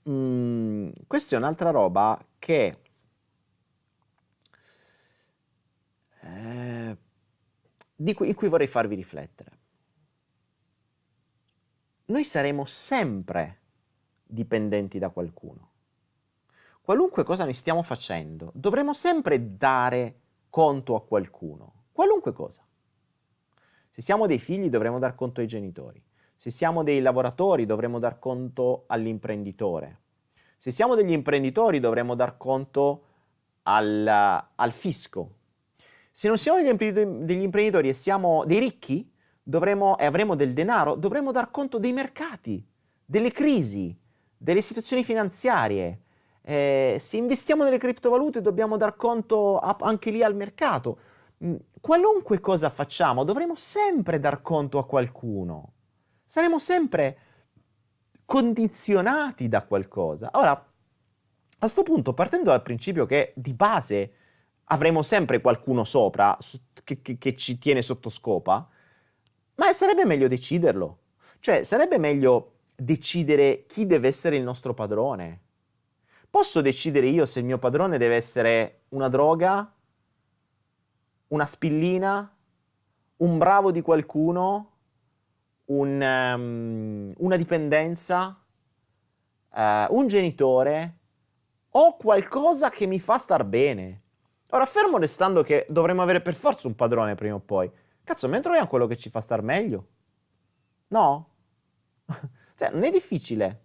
Speaker 1: Mm, questa è un'altra roba che eh, cui, in cui vorrei farvi riflettere. Noi saremo sempre dipendenti da qualcuno. Qualunque cosa noi stiamo facendo, dovremo sempre dare conto a qualcuno, qualunque cosa. Se siamo dei figli dovremo dar conto ai genitori. Se siamo dei lavoratori dovremo dar conto all'imprenditore. Se siamo degli imprenditori dovremo dar conto al, al fisco. Se non siamo degli imprenditori e siamo dei ricchi dovremo, e avremo del denaro, dovremo dar conto dei mercati, delle crisi, delle situazioni finanziarie. Eh, se investiamo nelle criptovalute dobbiamo dar conto a, anche lì al mercato. Mm, qualunque cosa facciamo dovremo sempre dar conto a qualcuno saremo sempre condizionati da qualcosa. Ora, a questo punto, partendo dal principio che di base avremo sempre qualcuno sopra che, che, che ci tiene sotto scopa, ma sarebbe meglio deciderlo. Cioè, sarebbe meglio decidere chi deve essere il nostro padrone. Posso decidere io se il mio padrone deve essere una droga, una spillina, un bravo di qualcuno, un, um, una dipendenza, uh, un genitore o qualcosa che mi fa star bene. Ora, fermo restando che dovremmo avere per forza un padrone prima o poi. Cazzo, me ne troviamo quello che ci fa star meglio? No? <laughs> cioè, non è difficile.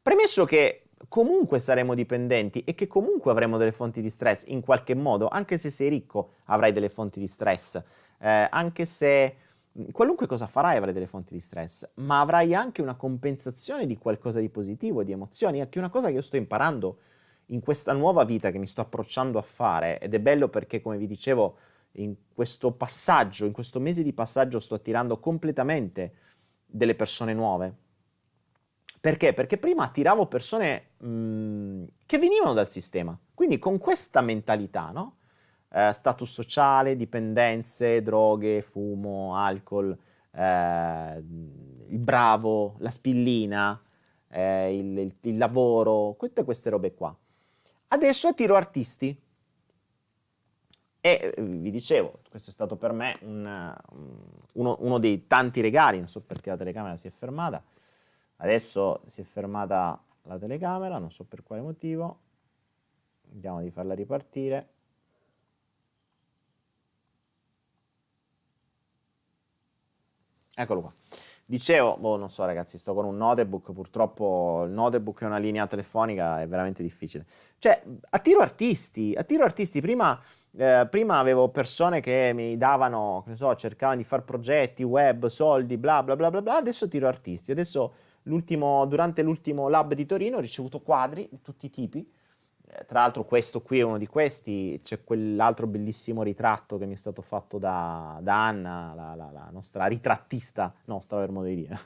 Speaker 1: Premesso che comunque saremo dipendenti e che comunque avremo delle fonti di stress in qualche modo, anche se sei ricco avrai delle fonti di stress, eh, anche se qualunque cosa farai avrai delle fonti di stress, ma avrai anche una compensazione di qualcosa di positivo, di emozioni, anche una cosa che io sto imparando in questa nuova vita che mi sto approcciando a fare ed è bello perché come vi dicevo in questo passaggio, in questo mese di passaggio sto attirando completamente delle persone nuove. Perché? Perché prima attiravo persone mh, che venivano dal sistema, quindi con questa mentalità, no? Eh, status sociale, dipendenze, droghe, fumo, alcol, eh, il bravo, la spillina, eh, il, il, il, lavoro, tutte queste robe qua. Adesso attiro artisti. E vi dicevo, questo è stato per me un, uno, uno dei tanti regali, non so perché la telecamera si è fermata, adesso si è fermata la telecamera, non so per quale motivo, vediamo di farla ripartire. Eccolo qua. Dicevo, boh, non so ragazzi, sto con un notebook, purtroppo il notebook è una linea telefonica, è veramente difficile. Cioè, attiro artisti, attiro artisti, prima, eh, prima avevo persone che mi davano, che so, cercavano di fare progetti, web, soldi, bla bla bla bla bla, adesso attiro artisti, adesso l'ultimo, durante l'ultimo lab di Torino ho ricevuto quadri di tutti i tipi. Tra l'altro questo qui è uno di questi, c'è quell'altro bellissimo ritratto che mi è stato fatto da, da Anna, la, la, la, nostra ritrattista. Nostra per modo di dire.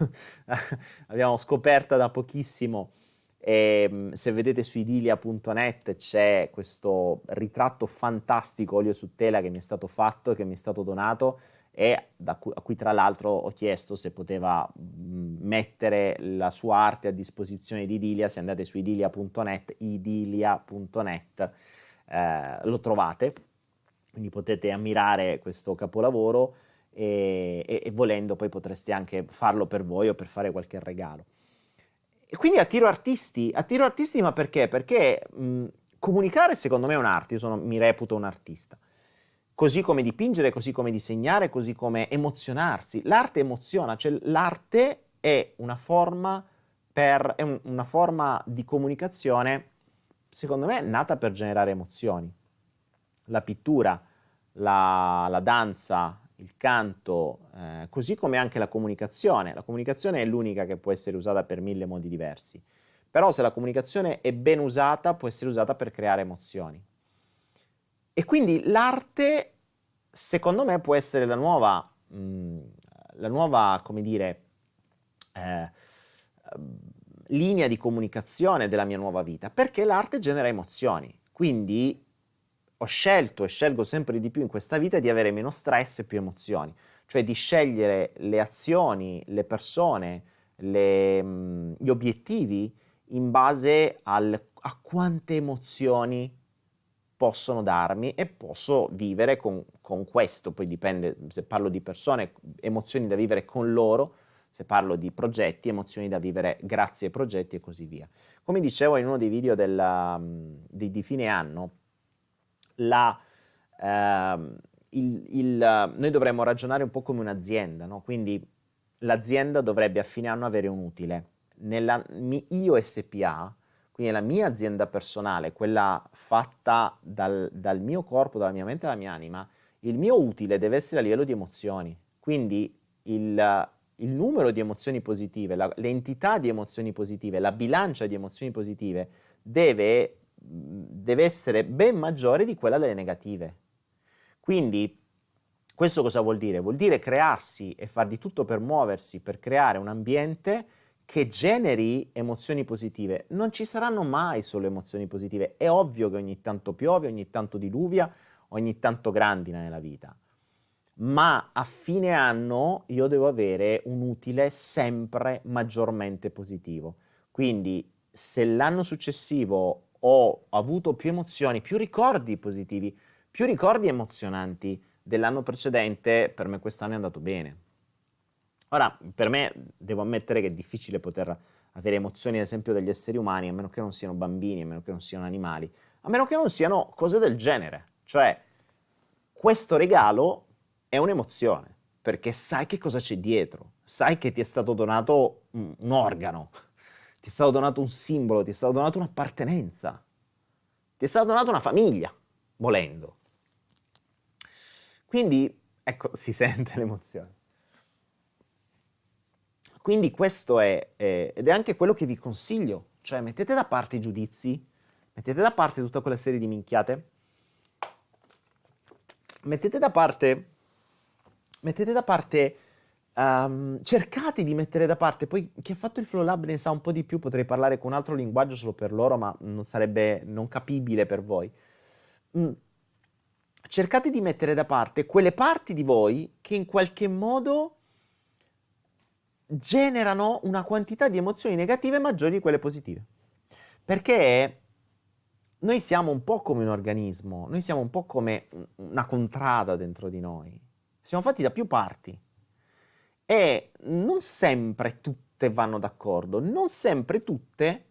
Speaker 1: <laughs> Abbiamo scoperta da pochissimo. E ehm, se vedete su idilia.net c'è questo ritratto fantastico olio su tela che mi è stato fatto e che mi è stato donato e cui, a cui tra l'altro ho chiesto se poteva mettere la sua arte a disposizione di Idilia, se andate su idilia.net, idilia.net eh, lo trovate, quindi potete ammirare questo capolavoro e, e, e volendo poi potreste anche farlo per voi o per fare qualche regalo. E quindi attiro artisti, attiro artisti ma perché? Perché mh, comunicare secondo me è un'arte, io sono, mi reputo un artista. Così come dipingere, così come disegnare, così come emozionarsi. L'arte emoziona, cioè l'arte è una forma, per, è un, una forma di comunicazione, secondo me, nata per generare emozioni. La pittura, la, la danza, il canto, eh, così come anche la comunicazione. La comunicazione è l'unica che può essere usata per mille modi diversi, però se la comunicazione è ben usata può essere usata per creare emozioni. E quindi l'arte, secondo me, può essere la nuova, mh, mm, la nuova come dire, eh, linea di comunicazione della mia nuova vita, perché l'arte genera emozioni. Quindi ho scelto e scelgo sempre di più in questa vita di avere meno stress e più emozioni, cioè di scegliere le azioni, le persone, le, mm, gli obiettivi in base al, a quante emozioni possono darmi e posso vivere con, con, questo, poi dipende se parlo di persone, emozioni da vivere con loro, se parlo di progetti, emozioni da vivere grazie ai progetti e così via. Come dicevo in uno dei video della, mm, di, di fine anno, la, eh, il, il, noi dovremmo ragionare un po' come un'azienda, no? quindi l'azienda dovrebbe a fine anno avere un utile. Nella io SPA, quindi la mia azienda personale, quella fatta dal, dal mio corpo, dalla mia mente e dalla mia anima, il mio utile deve essere a livello di emozioni. Quindi il, il numero di emozioni positive, la, l'entità di emozioni positive, la bilancia di emozioni positive deve deve essere ben maggiore di quella delle negative. Quindi questo cosa vuol dire? Vuol dire crearsi e far di tutto per muoversi, per creare un ambiente che generi emozioni positive. Non ci saranno mai solo emozioni positive. È ovvio che ogni tanto piove, ogni tanto diluvia, ogni tanto grandina nella vita. Ma a fine anno io devo avere un utile sempre maggiormente positivo. Quindi se l'anno successivo ho avuto più emozioni, più ricordi positivi, più ricordi emozionanti dell'anno precedente, per me quest'anno è andato bene. Ora, per me devo ammettere che è difficile poter avere emozioni, ad esempio, degli esseri umani, a meno che non siano bambini, a meno che non siano animali, a meno che non siano cose del genere. Cioè, questo regalo è un'emozione, perché sai che cosa c'è dietro, sai che ti è stato donato un, organo, ti è stato donato un simbolo, ti è stato donato un'appartenenza, ti è stata donata una famiglia, volendo. Quindi, ecco, si <laughs> sente l'emozione. Quindi questo è, è, ed è anche quello che vi consiglio, cioè mettete da parte i giudizi, mettete da parte tutta quella serie di minchiate, mettete da parte, mettete da parte Um, cercate di mettere da parte, poi chi ha fatto il Flow Lab ne sa un po' di più, potrei parlare con un altro linguaggio solo per loro, ma non sarebbe non capibile per voi. Mm. Cercate di mettere da parte quelle parti di voi che in qualche modo generano una quantità di emozioni negative maggiori di quelle positive. Perché noi siamo un po' come un organismo, noi siamo un po' come una contrada dentro di noi. Siamo fatti da più parti e non sempre tutte vanno d'accordo, non sempre tutte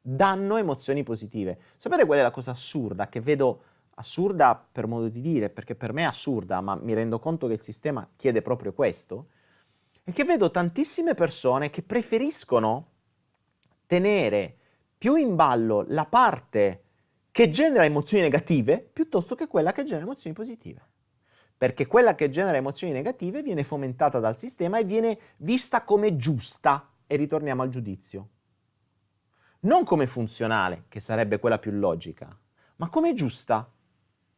Speaker 1: danno emozioni positive. Sapete qual è la cosa assurda che vedo assurda per modo di dire, perché per me è assurda, ma mi rendo conto che il sistema chiede proprio questo, è che vedo tantissime persone che preferiscono tenere più in ballo la parte che genera emozioni negative piuttosto che quella che genera emozioni positive perché quella che genera emozioni negative viene fomentata dal sistema e viene vista come giusta, e ritorniamo al giudizio. Non come funzionale, che sarebbe quella più logica, ma come giusta,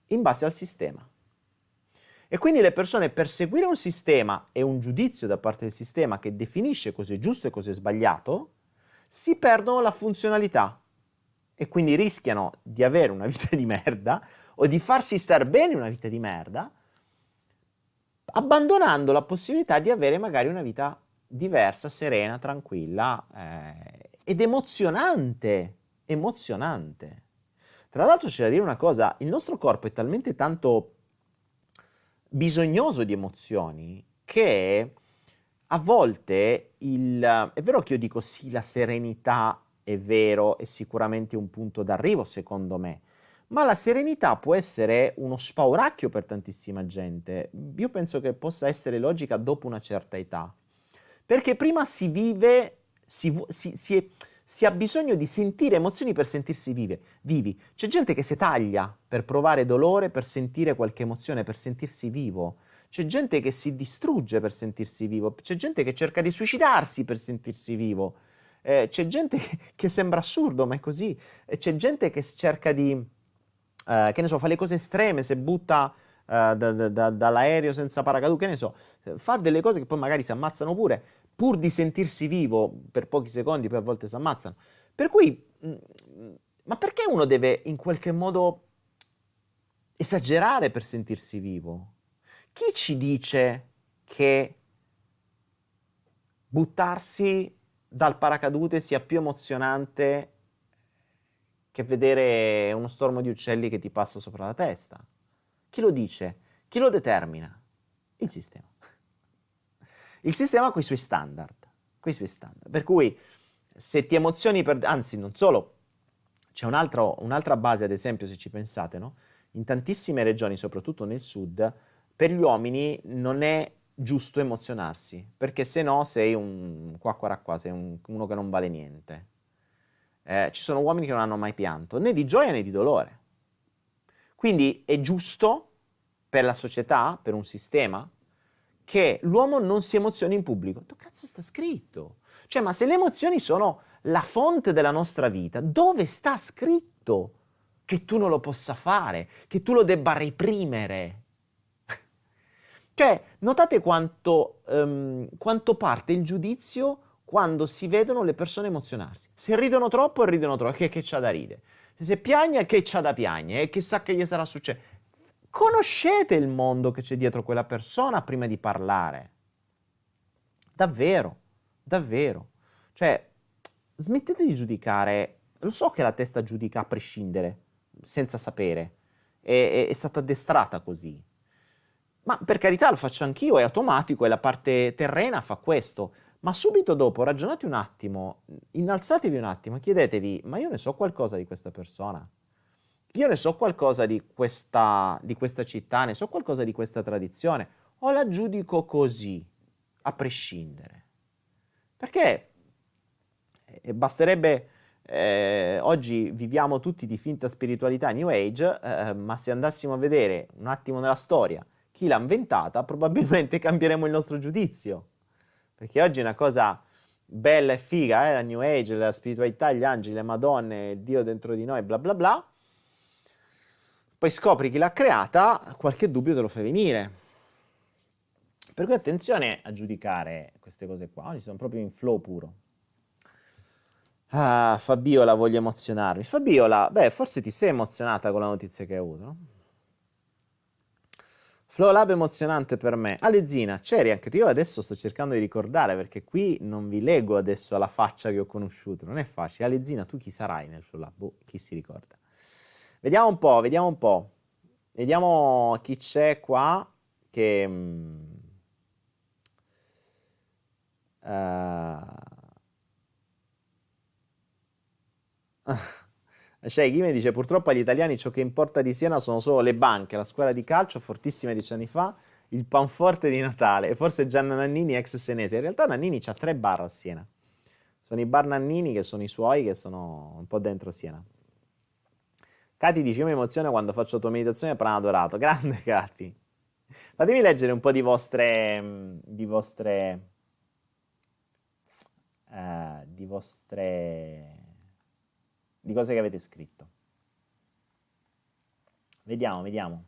Speaker 1: in base al sistema. E quindi le persone per seguire un sistema e un giudizio da parte del sistema che definisce cosa è giusto e cosa è sbagliato, si perdono la funzionalità e quindi rischiano di avere una <laughs> vita di merda o di farsi star bene una vita di merda, abbandonando la possibilità di avere magari una vita diversa, serena, tranquilla eh, ed emozionante, emozionante. Tra l'altro c'è da dire una cosa, il nostro corpo è talmente tanto bisognoso di emozioni che a volte il... È vero che io dico sì, la serenità è vero, è sicuramente un punto d'arrivo secondo me, ma la serenità può essere uno spauracchio per tantissima gente. Io penso che possa essere logica dopo una certa età, perché prima si vive, si, si, si, si ha bisogno di sentire emozioni per sentirsi vive, vivi. C'è gente che si taglia per provare dolore, per sentire qualche emozione, per sentirsi vivo. C'è gente che si distrugge per sentirsi vivo, c'è gente che cerca di suicidarsi per sentirsi vivo. Eh, c'è gente <laughs> che, sembra assurdo, ma è così. Eh, c'è gente che cerca di, eh, che ne so, fa le cose estreme, se butta eh, da, da, da, dall'aereo senza paracadute, che ne so, fa delle cose che poi magari si ammazzano pure, pur di sentirsi vivo per pochi secondi, poi a volte si ammazzano. Per cui, mh, mm, ma perché uno deve in qualche modo esagerare per sentirsi vivo? Chi ci dice che buttarsi dal paracadute sia più emozionante che vedere uno stormo di uccelli che ti passa sopra la testa. Chi lo dice? Chi lo determina? Il sistema. Il sistema con i suoi standard, con suoi standard. Per cui se ti emozioni per... anzi non solo, c'è un altro, un'altra base ad esempio se ci pensate, no? In tantissime regioni, soprattutto nel sud, per gli uomini non è giusto emozionarsi, perché se no sei un qua qua qua, sei un, uno che non vale niente. Eh, ci sono uomini che non hanno mai pianto, né di gioia né di dolore. Quindi è giusto per la società, per un sistema, che l'uomo non si emozioni in pubblico. Dove cazzo sta scritto? Cioè, ma se le emozioni sono la fonte della nostra vita, dove sta scritto che tu non lo possa fare, che tu lo debba reprimere? <laughs> Cioè, notate quanto, um, quanto parte il giudizio quando si vedono le persone emozionarsi. Se ridono troppo, ridono troppo, che, che c'ha da ridere. Se piagne, che c'ha da piagne, e chissà che gli sarà successo. Conoscete il mondo che c'è dietro quella persona prima di parlare. Davvero, davvero. Cioè, smettete di giudicare. Lo so che la testa giudica a prescindere, senza sapere. È, è, è stata addestrata così. Ma per carità lo faccio anch'io, è automatico e la parte terrena fa questo. Ma subito dopo ragionate un attimo, innalzatevi un attimo chiedetevi, ma io ne so qualcosa di questa persona? Io ne so qualcosa di questa, di questa città, ne so qualcosa di questa tradizione, o la giudico così, a prescindere? Perché eh, basterebbe, eh, oggi viviamo tutti di finta spiritualità New Age, eh, ma se andassimo a vedere un attimo nella storia, chi l'ha inventata, <laughs> probabilmente cambieremo il nostro giudizio. Perché oggi è una cosa bella e figa, eh? la New Age, la spiritualità, gli angeli, le madonne, il Dio dentro di noi, bla bla bla. Poi scopri chi l'ha creata, qualche dubbio te lo fai venire. Per cui attenzione a giudicare queste cose qua, oggi sono proprio in flow puro. Ah, Fabiola, voglio emozionarmi. Fabiola, beh, forse ti sei emozionata con la notizia che hai avuto, no? Flow Lab emozionante per me. Alezzina, c'eri anche tu? Io adesso sto cercando di ricordare perché qui non vi leggo adesso alla faccia che ho conosciuto, non è facile. Alezzina, tu chi sarai nel Flow Lab? Boh, chi si ricorda? Vediamo un po', vediamo un po'. Vediamo chi c'è qua che... Uh... Cioè, Ghime dice: Purtroppo agli italiani ciò che importa di Siena sono solo le banche, la scuola di calcio, fortissima dieci anni fa, il panforte di Natale e forse Gianna Nannini, ex senese. In realtà Nannini ha tre bar a Siena. Sono i bar Nannini che sono i suoi, che sono un po' dentro Siena. Cati dice: Io mi emoziono quando faccio tua meditazione per un adorato. Grande <laughs> Cati. Fatemi leggere un po' di vostre. di vostre. Uh, di vostre... di cose che avete scritto. Vediamo, vediamo.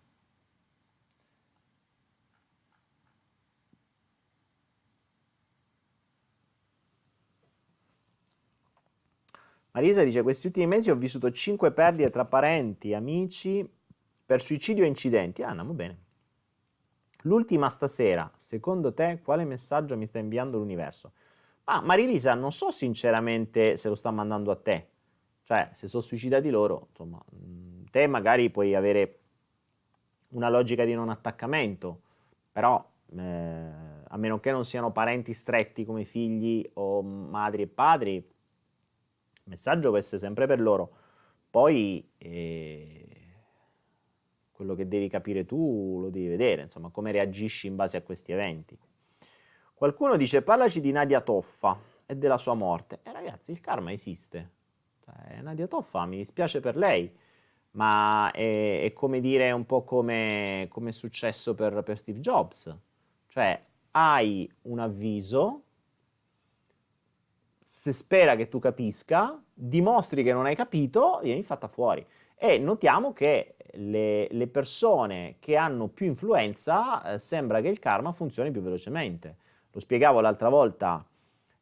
Speaker 1: Marisa dice: Questi ultimi mesi ho vissuto 5 perdite tra parenti, amici per suicidio e incidenti. Ah, andiamo bene. L'ultima stasera, secondo te, quale messaggio mi sta inviando l'universo? Ma Marilisa, non so sinceramente se lo sta mandando a te. Cioè, se sono suicidati loro, insomma, mm, te magari puoi avere una logica di non attaccamento, però eh, a meno che non siano parenti stretti come figli o madri e padri, messaggio può essere sempre per loro. Poi eh, quello che devi capire tu lo devi vedere, insomma, come reagisci in base a questi eventi. Qualcuno dice parlaci di Nadia Toffa e della sua morte. E eh, ragazzi, il karma esiste. Cioè, Nadia Toffa, mi dispiace per lei, ma è, è come dire un po' come, come è successo per, per Steve Jobs. Cioè, hai un avviso, se spera che tu capisca, dimostri che non hai capito, vieni fatta fuori. E notiamo che le, le persone che hanno più influenza eh, sembra che il karma funzioni più velocemente. Lo spiegavo l'altra volta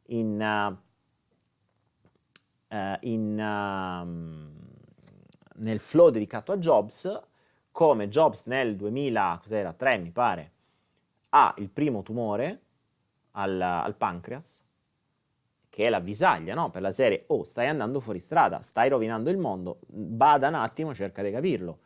Speaker 1: in, uh, in, uh, nel flow dedicato a Jobs, come Jobs nel 2003 mi pare ha il primo tumore al, al pancreas, che è la visaglia, no? Per la serie, oh, stai andando fuori strada, stai rovinando il mondo, bada un attimo, cerca di capirlo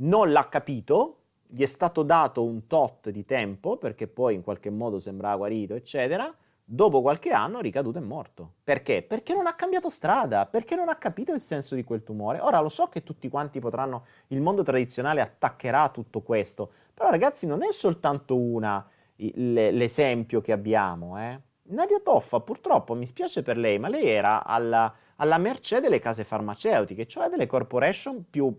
Speaker 1: non l'ha capito, gli è stato dato un tot di tempo perché poi in qualche modo sembrava guarito, eccetera. Dopo qualche anno ricaduto è morto. Perché? Perché non ha cambiato strada, perché non ha capito il senso di quel tumore. Ora lo so che tutti quanti potranno, il mondo tradizionale attaccherà tutto questo, però ragazzi non è soltanto una l'esempio che abbiamo. Eh. Nadia Toffa purtroppo, mi spiace per lei, ma lei era alla, alla mercé delle case farmaceutiche, cioè delle corporation più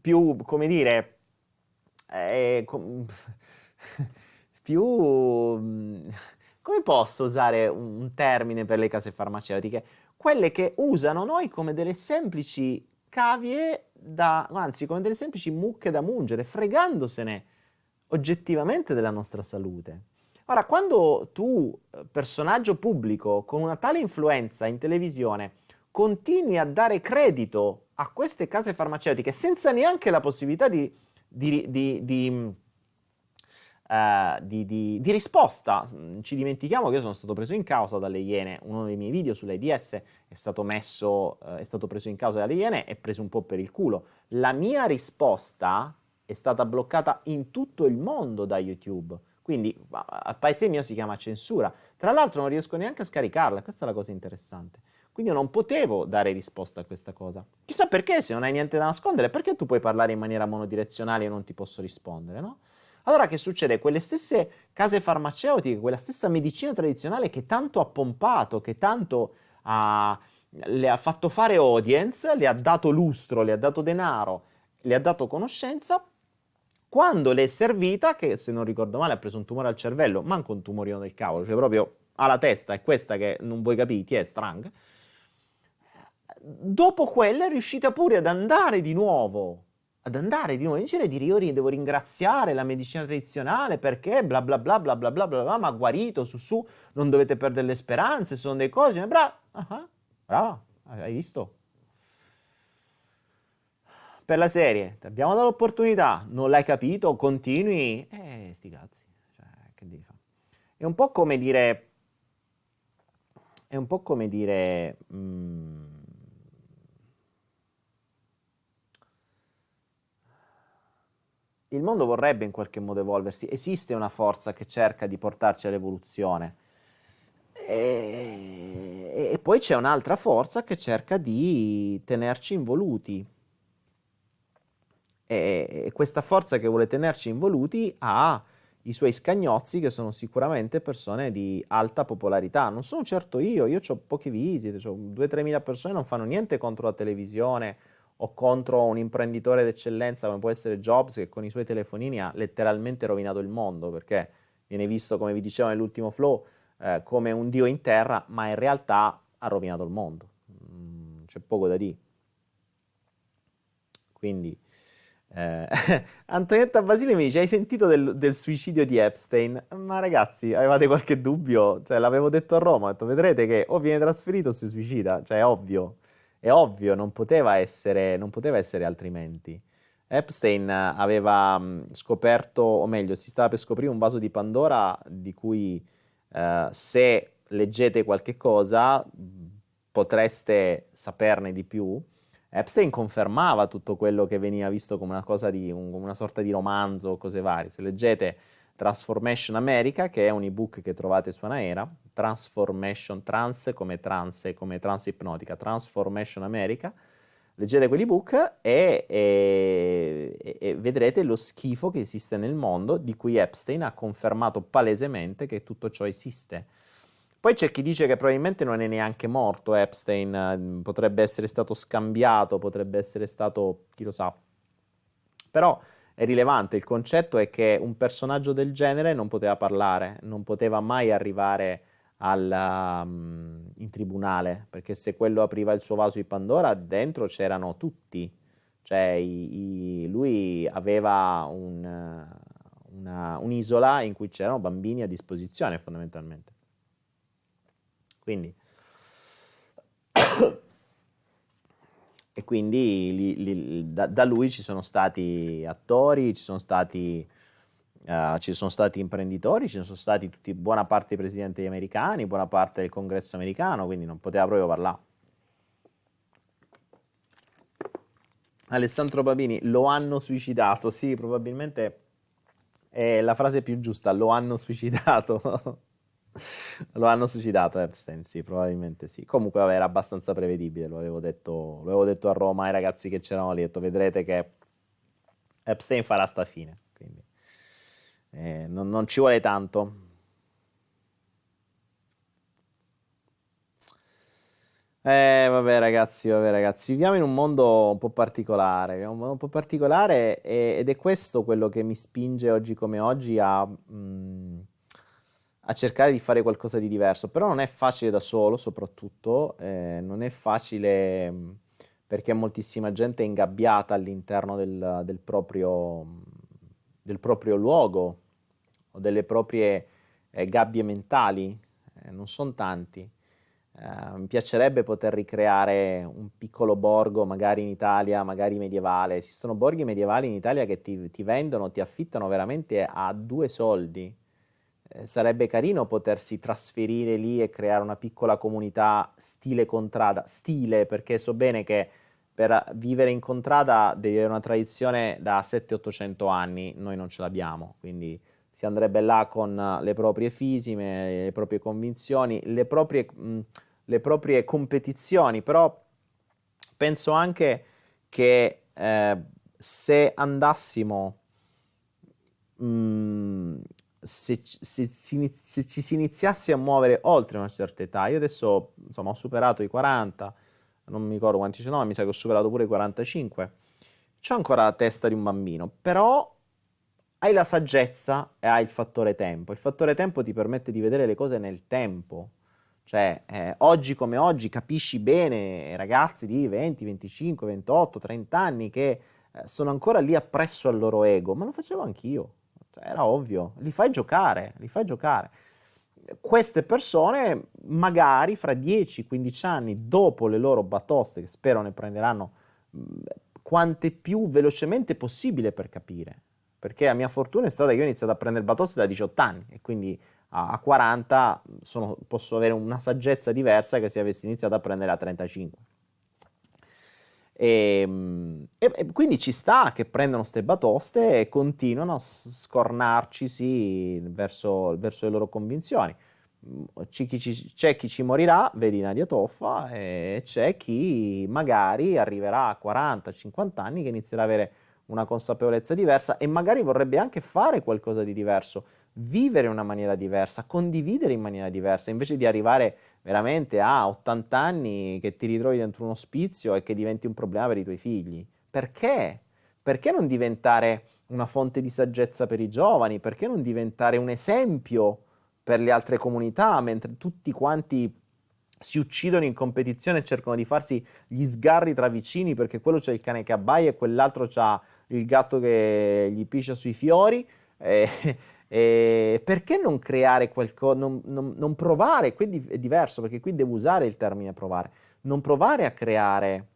Speaker 1: più, come dire, eh, com- più... come posso usare un termine per le case farmaceutiche? Quelle che usano noi come delle semplici cavie da, anzi come delle semplici mucche da mungere, fregandosene oggettivamente della nostra salute. Ora, quando tu, personaggio pubblico, con una tale influenza in televisione, continui a dare credito a queste case farmaceutiche senza neanche la possibilità di, di, di, uh, di, risposta. Ci dimentichiamo che io sono stato preso in causa dalle Iene, uno dei miei video sull'AIDS è stato, messo, uh, è stato preso in causa dalle Iene e preso un po' per il culo. La mia risposta è stata bloccata in tutto il mondo da YouTube. Quindi al paese mio si chiama censura. Tra l'altro non riesco neanche a scaricarla, questa è la cosa interessante. Quindi io non potevo dare risposta a questa cosa. Chissà perché, se non hai niente da nascondere, perché tu puoi parlare in maniera monodirezionale e non ti posso rispondere, no? Allora che succede? Quelle stesse case farmaceutiche, quella stessa medicina tradizionale che tanto ha pompato, che tanto ha, le ha fatto fare audience, le ha dato lustro, le ha dato denaro, le ha dato conoscenza, quando le è servita, che se non ricordo male ha preso un tumore al cervello, manco un tumorino del cavolo, cioè proprio alla testa, è questa che non vuoi capire, ti è strang, dopo quella è riuscita pure ad andare di nuovo, ad andare di nuovo in giro e dire io devo ringraziare la medicina tradizionale perché bla bla bla bla bla bla bla, bla ma ha guarito, su su, non dovete perdere le speranze, sono delle cose, brava, uh-huh, brava, hai visto? Per la serie, ti abbiamo dato l'opportunità, non l'hai capito, continui, eh, sti cazzi, cioè, che devi fare? È un po' come dire, è un po' come dire... Mm, il mondo vorrebbe in qualche modo evolversi, esiste una forza che cerca di portarci all'evoluzione. E, e poi c'è un'altra forza che cerca di tenerci involuti. E, questa forza che vuole tenerci involuti ha i suoi scagnozzi che sono sicuramente persone di alta popolarità. Non sono certo io, io ho poche visite, ho 2-3 mila persone, non fanno niente contro la televisione o contro un imprenditore d'eccellenza come può essere Jobs che con i suoi telefonini ha letteralmente rovinato il mondo perché viene visto, come vi dicevo nell'ultimo flow, eh, come un dio in terra, ma in realtà ha rovinato il mondo. Mm, c'è poco da dire. Quindi, eh, <laughs> Antonietta Basile mi dice: Hai sentito del, del, suicidio di Epstein? Ma ragazzi, avevate qualche dubbio? Cioè, l'avevo detto a Roma: detto, vedrete che o viene trasferito o si suicida. Cioè, è ovvio, è ovvio, non poteva essere, non poteva essere altrimenti. Epstein aveva mm, scoperto, o meglio, si stava per scoprire un vaso di Pandora di cui eh, se leggete qualche cosa potreste saperne di più. Epstein confermava tutto quello che veniva visto come una cosa di un, una sorta di romanzo o cose varie. Se leggete Transformation America, che è un ebook che trovate su Anaera, Transformation Trans come trance, come trans ipnotica, Transformation America, leggete quell'ebook e, e, e, vedrete lo schifo che esiste nel mondo di cui Epstein ha confermato palesemente che tutto ciò esiste. Poi c'è chi dice che probabilmente non è neanche morto Epstein, potrebbe essere stato scambiato, potrebbe essere stato, chi lo sa. Però è rilevante, il concetto è che un personaggio del genere non poteva parlare, non poteva mai arrivare alla, um, in tribunale, perché se quello apriva il suo vaso di Pandora, dentro c'erano tutti, cioè i, i, lui aveva un, una, un'isola in cui c'erano bambini a disposizione fondamentalmente. Quindi, <coughs> e quindi li, li, da, da lui ci sono stati attori, ci sono stati Uh, ci sono stati imprenditori, ci sono stati tutti, buona parte dei presidenti americani, buona parte del congresso americano, quindi non poteva proprio parlare. Alessandro Babini, lo hanno suicidato, sì, probabilmente è la frase più giusta, lo hanno suicidato. <laughs> <laughs> lo hanno suicidato Epstein, sì, probabilmente sì. Comunque vabbè, era abbastanza prevedibile, lo avevo detto, lo avevo detto a Roma ai ragazzi che c'erano lì, ho detto vedrete che Epstein farà sta fine. Eh, non, non ci vuole tanto. Eh, vabbè ragazzi, vabbè ragazzi, viviamo in un mondo un po' particolare, un mondo un po' particolare ed è questo quello che mi spinge oggi come oggi a, mm, a, cercare di fare qualcosa di diverso, però non è facile da solo soprattutto, eh, non è facile mm, perché moltissima gente è ingabbiata all'interno del, del, proprio, del proprio luogo, o delle proprie eh, gabbie mentali, eh, non sono tanti. Uh, mi piacerebbe poter ricreare un piccolo borgo, magari in Italia, magari medievale. Esistono borghi medievali in Italia che ti, ti vendono, ti affittano veramente a due soldi. Eh, sarebbe carino potersi trasferire lì e creare una piccola comunità stile contrada. Stile, perché so bene che per vivere in contrada devi avere una tradizione da 700-800 anni, noi non ce l'abbiamo, quindi si andrebbe là con eh, le proprie fisime, le proprie convinzioni, le proprie, mh, le proprie competizioni, però penso anche che eh, se andassimo, mh, se, se, se, ci si iniziasse a muovere oltre una certa età, io adesso insomma ho superato i 40, non mi ricordo quanti ce n'ho, mi sa che ho superato pure i 45, ho ancora la testa di un bambino, però hai la saggezza e hai il fattore tempo. Il fattore tempo ti permette di vedere le cose nel tempo. Cioè, eh, oggi come oggi capisci bene ragazzi di 20, 25, 28, 30 anni che eh, sono ancora lì appresso al loro ego, ma lo facevo anch'io. Cioè, era ovvio, li fai giocare, li fai giocare. Queste persone magari fra 10-15 anni dopo le loro batoste, che spero ne prenderanno quante più velocemente possibile per capire, perché la mia fortuna è stata che io ho iniziato a prendere batoste da 18 anni e quindi a 40 sono, posso avere una saggezza diversa che se avessi iniziato a prendere a 35. E, e, e, quindi ci sta che prendono queste batoste e continuano a scornarcisi verso, verso le loro convinzioni. C'è chi, ci, c'è chi, ci, morirà, vedi Nadia Toffa, e c'è chi magari arriverà a 40-50 anni che inizierà ad avere una consapevolezza diversa e magari vorrebbe anche fare qualcosa di diverso, vivere in una maniera diversa, condividere in maniera diversa, invece di arrivare veramente a 80 anni che ti ritrovi dentro un ospizio e che diventi un problema per i tuoi figli. Perché? Perché non diventare una fonte di saggezza per i giovani? Perché non diventare un esempio per le altre comunità, mentre tutti quanti si uccidono in competizione e cercano di farsi gli sgarri tra vicini perché quello c'è il cane che abbaia e quell'altro c'ha il gatto che gli piscia sui fiori. Eh, eh, perché non creare qualcosa, non, non, non, provare, qui è diverso perché qui devo usare il termine provare, non provare a creare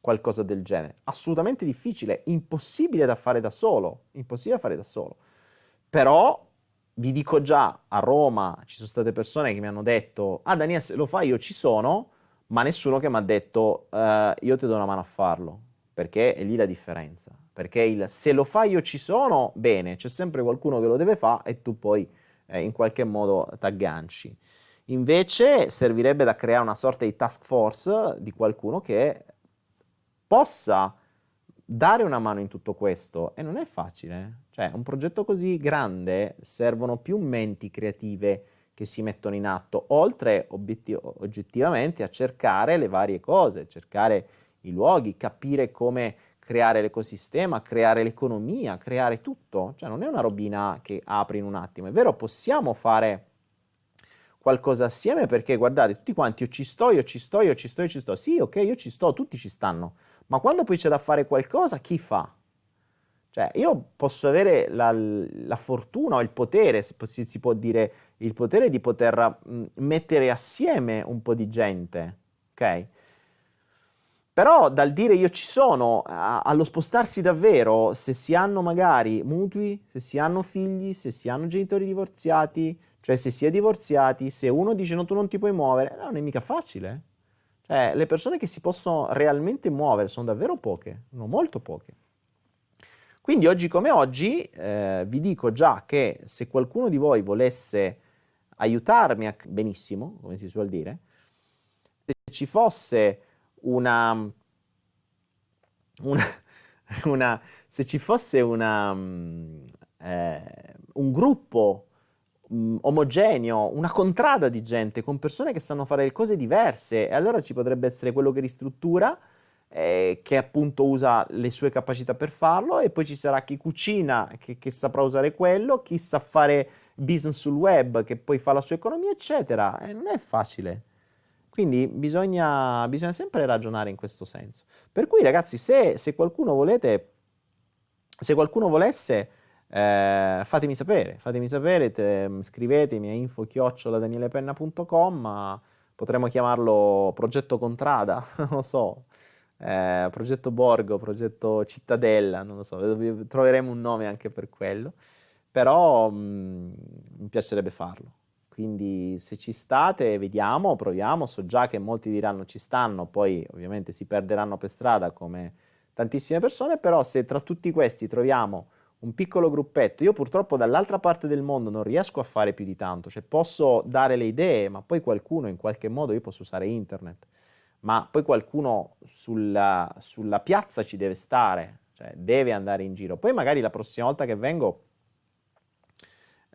Speaker 1: qualcosa del genere. Assolutamente difficile, impossibile da fare da solo, impossibile da fare da solo. Però vi dico già, a Roma ci sono state persone che mi hanno detto, ah Daniele se lo fai io ci sono, ma nessuno che mi ha detto, uh, io ti do una mano a farlo, perché è lì la differenza. Perché il se lo fai io ci sono, bene, c'è sempre qualcuno che lo deve fare e tu poi eh, in qualche modo ti agganci. Invece servirebbe da creare una sorta di task force di qualcuno che possa dare una mano in tutto questo e non è facile. Cioè, un progetto così grande servono più menti creative che si mettono in atto, oltre obiettiv- oggettivamente a cercare le varie cose, cercare i luoghi, capire come creare l'ecosistema, creare l'economia, creare tutto. Cioè non è una robina che apri in un attimo. È vero, possiamo fare qualcosa assieme perché guardate, tutti quanti io ci sto, io ci sto, io ci sto, io ci sto. Sì, ok, io ci sto, tutti ci stanno. Ma quando poi c'è da fare qualcosa, chi fa? Cioè, io posso avere la, la fortuna o il potere, se si può dire, il potere di poter mettere assieme un po' di gente, ok? Però dal dire io ci sono a, allo spostarsi davvero, se si hanno magari mutui, se si hanno figli, se si hanno genitori divorziati, cioè se si è divorziati, se uno dice no tu non ti puoi muovere, non è mica facile. Cioè le persone che si possono realmente muovere sono davvero poche, sono molto poche. Quindi oggi come oggi eh, vi dico già che se qualcuno di voi volesse aiutarmi a... benissimo, come si suol dire, se ci fosse una, una, <laughs> una se ci fosse una, mm, eh, un gruppo um, omogeneo, una contrada di gente con persone che sanno fare cose diverse, e allora ci potrebbe essere quello che ristruttura, eh, che appunto usa le sue capacità per farlo, e poi ci sarà chi cucina, che, che saprà usare quello, chi sa fare business sul web, che poi fa la sua economia, eccetera. E non è facile. Quindi bisogna, bisogna, sempre ragionare in questo senso. Per cui ragazzi, se, se qualcuno volete, se qualcuno volesse, eh, fatemi sapere, fatemi sapere, te, scrivetemi a info-danielepenna.com, potremmo chiamarlo progetto Contrada, <laughs> non lo so, eh, progetto Borgo, progetto Cittadella, non lo so, troveremo un nome anche per quello, però mh, mm, mi piacerebbe farlo. Quindi se ci state, vediamo, proviamo. So già che molti diranno ci stanno, poi ovviamente si perderanno per strada come tantissime persone, però se tra tutti questi troviamo un piccolo gruppetto, io purtroppo dall'altra parte del mondo non riesco a fare più di tanto, cioè posso dare le idee, ma poi qualcuno in qualche modo, io posso usare internet, ma poi qualcuno sulla, sulla piazza ci deve stare, cioè deve andare in giro. Poi magari la prossima volta che vengo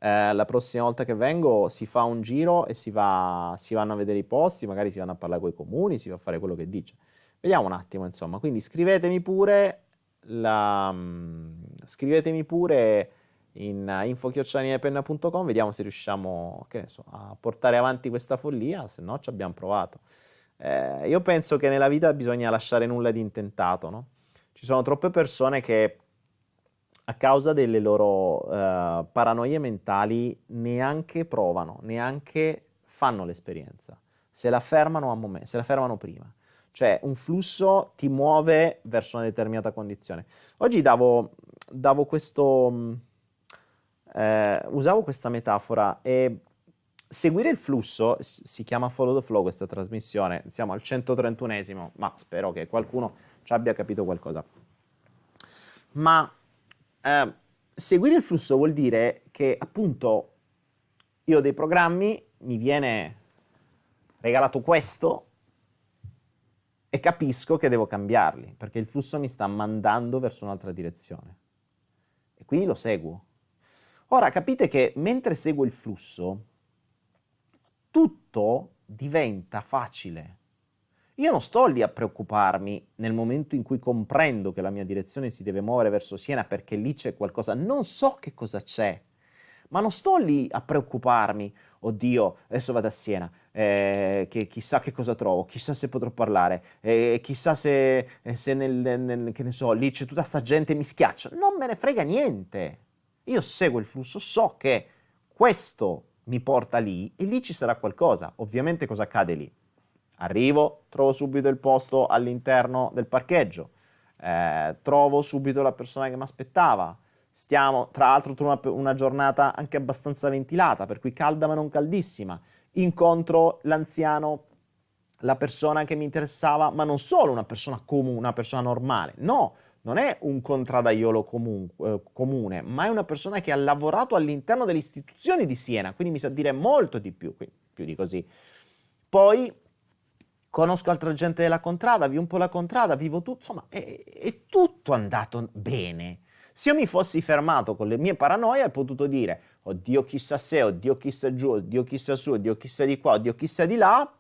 Speaker 1: eh, la prossima volta che vengo si fa un giro e si, va, si vanno a vedere i posti, magari si vanno a parlare con i comuni, si va a fare quello che dice. Vediamo un attimo, insomma. Quindi scrivetemi pure, la, mm, scrivetemi pure in info-penna.com, vediamo se riusciamo so, a portare avanti questa follia, se no ci abbiamo provato. Eh, io penso che nella vita bisogna lasciare nulla di intentato, no? Ci sono troppe persone che a causa delle loro uh, paranoie mentali neanche provano, neanche fanno l'esperienza, se la fermano a momento, se la fermano prima. Cioè un flusso ti muove verso una determinata condizione. Oggi davo, davo questo, mm, eh, usavo questa metafora e seguire il flusso, si chiama Follow the Flow questa trasmissione, siamo al 131esimo, ma spero che qualcuno ci abbia capito qualcosa. Ma eh, seguire il flusso vuol dire che appunto io ho dei programmi, mi viene regalato questo e capisco che devo cambiarli perché il flusso mi sta mandando verso un'altra direzione e quindi lo seguo. Ora capite che mentre seguo il flusso tutto diventa facile io non sto lì a preoccuparmi nel momento in cui comprendo che la mia direzione si deve muovere verso Siena perché lì c'è qualcosa, non so che cosa c'è, ma non sto lì a preoccuparmi, oddio, adesso vado a Siena, eh, che chissà che cosa trovo, chissà se potrò parlare, eh, chissà se, eh, se nel, nel, che ne so, lì c'è tutta sta gente mi schiaccia, non me ne frega niente. Io seguo il flusso, so che questo mi porta lì e lì ci sarà qualcosa. Ovviamente cosa accade lì? Arrivo, trovo subito il posto all'interno del parcheggio, eh, trovo subito la persona che mi aspettava. Stiamo, tra l'altro, una, una giornata anche abbastanza ventilata, per cui calda ma non caldissima. Incontro l'anziano, la persona che mi interessava, ma non solo una persona comune, una persona normale, no, non è un contradaiolo comun- eh, comune, ma è una persona che ha lavorato all'interno delle istituzioni di Siena, quindi mi sa dire molto di più, più di così. Poi conosco altra gente della contrada, vivo un po' la contrada, vivo tutto, insomma, è, è tutto andato bene. Se io mi fossi fermato con le mie paranoie, avrei potuto dire, oddio chissà se, oddio chissà giù, oddio chissà su, oddio chissà di qua, oddio chissà di là,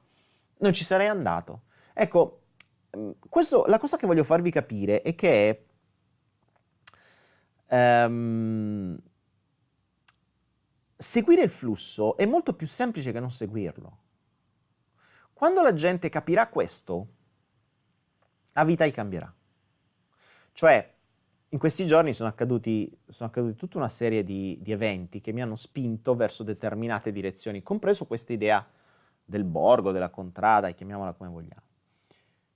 Speaker 1: non ci sarei andato. Ecco, mm, questo, la cosa che voglio farvi capire è che um, seguire il flusso è molto più semplice che non seguirlo. Quando la gente capirà questo, la vita gli cambierà. Cioè, in questi giorni sono accaduti, sono accaduti tutta una serie di, di, eventi che mi hanno spinto verso determinate direzioni, compreso questa idea del borgo, della contrada, chiamiamola come vogliamo.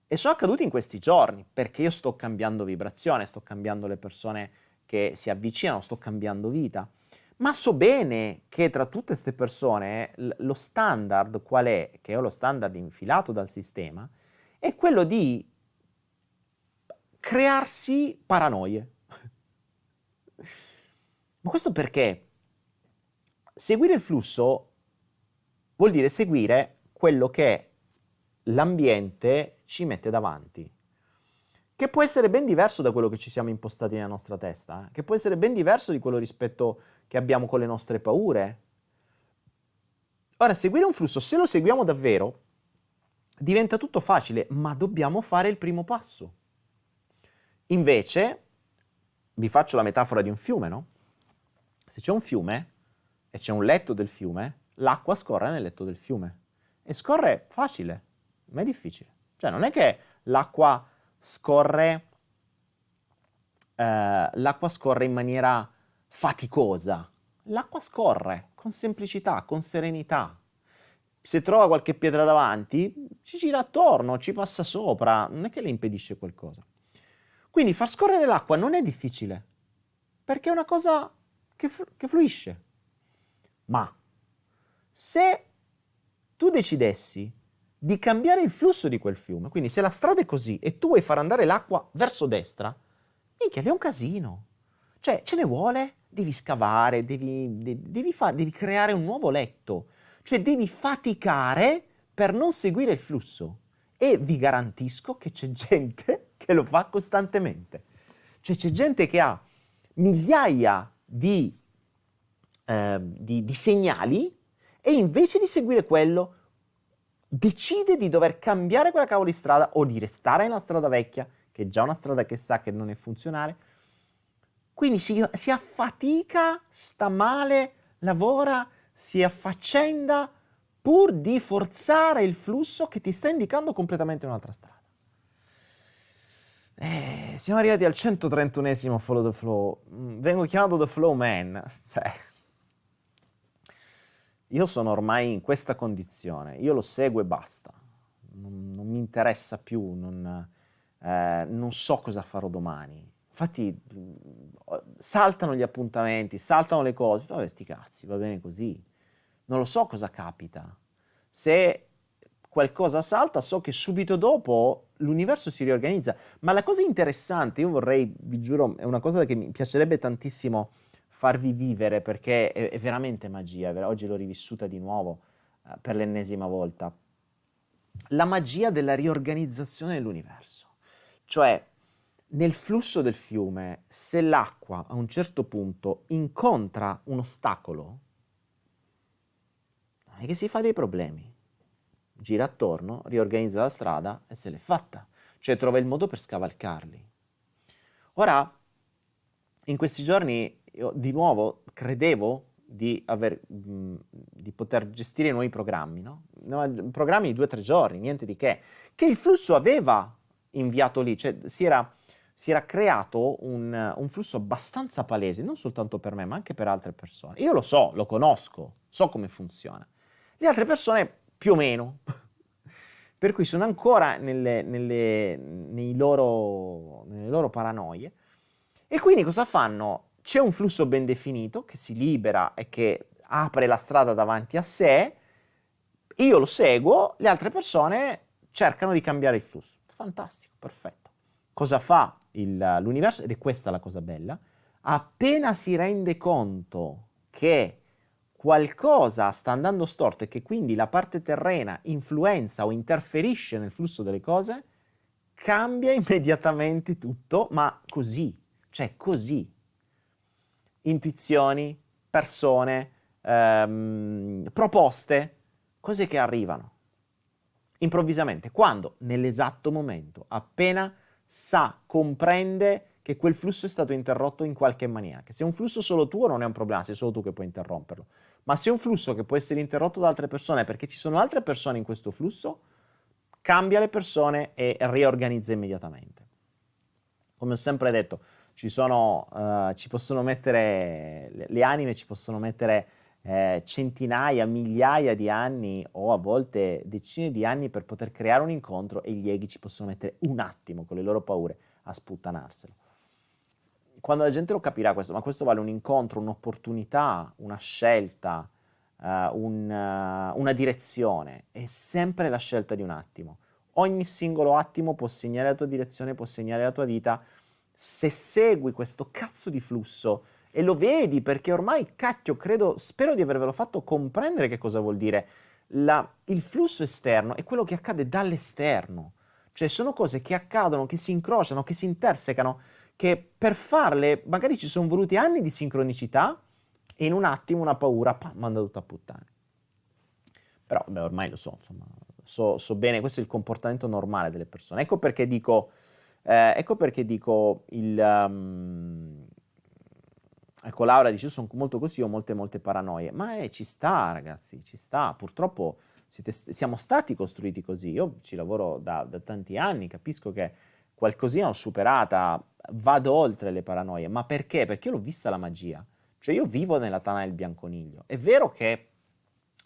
Speaker 1: E sono accaduti in questi giorni perché io sto cambiando vibrazione, sto cambiando le persone che si avvicinano, sto cambiando vita. Ma so bene che tra tutte queste persone lo standard qual è, che è lo standard infilato dal sistema, è quello di crearsi paranoie. <laughs> Ma questo perché? Seguire il flusso vuol dire seguire quello che l'ambiente ci mette davanti che può essere ben diverso da quello che ci siamo impostati nella nostra testa, eh? che può essere ben diverso di quello rispetto che abbiamo con le nostre paure. Ora, seguire un flusso, se lo seguiamo davvero, diventa tutto facile, ma dobbiamo fare il primo passo. Invece, vi faccio la metafora di un fiume, no? Se c'è un fiume e c'è un letto del fiume, l'acqua scorre nel letto del fiume. E scorre facile, ma è difficile. Cioè, non è che l'acqua scorre, eh, l'acqua scorre in maniera faticosa. L'acqua scorre con semplicità, con serenità. Se trova qualche pietra davanti, ci gira attorno, ci passa sopra, non è che le impedisce qualcosa. Quindi far scorrere l'acqua non è difficile, perché è una cosa che, flu- che fluisce. Ma se tu decidessi di cambiare il flusso di quel fiume. Quindi se la strada è così e tu vuoi far andare l'acqua verso destra, minchia, è un casino. Cioè, ce ne vuole? Devi scavare, devi, devi, far, devi creare un nuovo letto. Cioè, devi faticare per non seguire il flusso. E vi garantisco che c'è gente <laughs> che lo fa costantemente. Cioè, c'è gente che ha migliaia di, eh, di, di segnali e invece di seguire quello decide di dover cambiare quella cavolo di strada o di restare nella strada vecchia, che è già una strada che sa che non è funzionale. Quindi si, si affatica, sta male, lavora, si affaccenda pur di forzare il flusso che ti sta indicando completamente un'altra strada. Eh, siamo arrivati al 131esimo Follow the Flow. Mm, vengo chiamato The Flow Man. <laughs> Cioè, io sono ormai in questa condizione, io lo seguo e basta, non, non mi interessa più, non, eh, non, so cosa farò domani. Infatti saltano gli appuntamenti, saltano le cose, vabbè sti cazzi, va bene così. Non lo so cosa capita. Se qualcosa salta, so che subito dopo l'universo si riorganizza. Ma la cosa interessante, io vorrei, vi giuro, è una cosa che mi piacerebbe tantissimo farvi vivere perché è, è veramente magia. Oggi l'ho rivissuta di nuovo eh, per l'ennesima volta. La magia della riorganizzazione dell'universo. Cioè, nel flusso del fiume, se l'acqua a un certo punto incontra un ostacolo, non è che si fa dei problemi. Gira attorno, riorganizza la strada e se l'è fatta. Cioè trova il modo per scavalcarli. Ora, in questi giorni io di nuovo credevo di, aver, mh, di poter gestire nuovi programmi, no? programmi di due o tre giorni, niente di che, che il flusso aveva inviato lì, cioè si era, si era creato un, un, flusso abbastanza palese, non soltanto per me, ma anche per altre persone. Io lo so, lo conosco, so come funziona. Le altre persone più o meno, <laughs> per cui sono ancora nelle, nelle, loro, nelle loro paranoie. E quindi cosa fanno? C'è un flusso ben definito che si libera e che apre la strada davanti a sé, io lo seguo, le altre persone cercano di cambiare il flusso. Fantastico, perfetto. Cosa fa il, l'universo? Ed è questa la cosa bella. Appena si rende conto che qualcosa sta andando storto e che quindi la parte terrena influenza o interferisce nel flusso delle cose, cambia <laughs> immediatamente tutto, ma così, cioè così intuizioni, persone, ehm, proposte, cose che arrivano improvvisamente, quando nell'esatto momento, appena sa, comprende che quel flusso è stato interrotto in qualche maniera, che se è un flusso solo tuo non è un problema, sei solo tu che puoi interromperlo, ma se è un flusso che può essere interrotto da altre persone perché ci sono altre persone in questo flusso, cambia le persone e riorganizza immediatamente. Come ho sempre detto, ci, sono, uh, ci possono mettere, le, le, anime ci possono mettere eh, centinaia, migliaia di anni o a volte decine di anni per poter creare un incontro e gli eghi ci possono mettere un attimo con le loro paure a sputtanarselo. Quando la gente lo capirà questo, ma questo vale un incontro, un'opportunità, una scelta, uh, un, uh, una direzione, è sempre la scelta di un attimo. Ogni singolo attimo può segnare la tua direzione, può segnare la tua vita se segui questo cazzo di flusso e lo vedi perché ormai, cacchio, credo, spero di avervelo fatto comprendere che cosa vuol dire. La, il flusso esterno è quello che accade dall'esterno, cioè sono cose che accadono, che si incrociano, che si intersecano, che per farle magari ci sono voluti anni di sincronicità e in un attimo una paura, pa, manda tutta a puttane. Però, beh, ormai lo so, insomma, so, so bene, questo è il comportamento normale delle persone. Ecco perché dico eh, ecco perché dico il... Um, ecco, Laura dice, io sono molto così, ho molte, molte paranoie. Ma eh, ci sta, ragazzi, ci sta. Purtroppo siete, siamo stati costruiti così. Io ci lavoro da, da tanti anni, capisco che qualcosina ho superata, vado oltre le paranoie. Ma perché? Perché io l'ho vista la magia. Cioè io vivo nella tana del bianconiglio. È vero che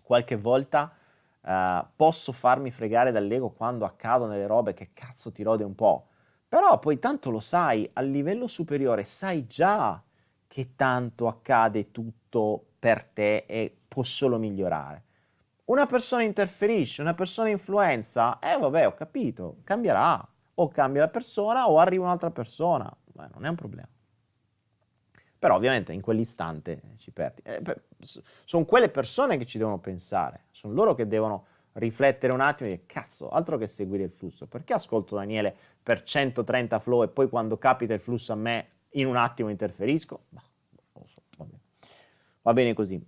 Speaker 1: qualche volta uh, posso farmi fregare dall'ego quando accadono delle robe che cazzo ti rode un po'. Però poi tanto lo sai, a livello superiore sai già che tanto accade tutto per te e può solo migliorare. Una persona interferisce, una persona influenza, eh vabbè ho capito, cambierà, o cambia la persona o arriva un'altra persona, Beh, non è un problema. Però ovviamente in quell'istante ci perdi. Eh, sono quelle persone che ci devono pensare, sono loro che devono riflettere un attimo e dire cazzo, altro che seguire il flusso. Perché ascolto Daniele per 130 flow e poi quando capita il flusso a me in un attimo interferisco? So, va bene, va bene così.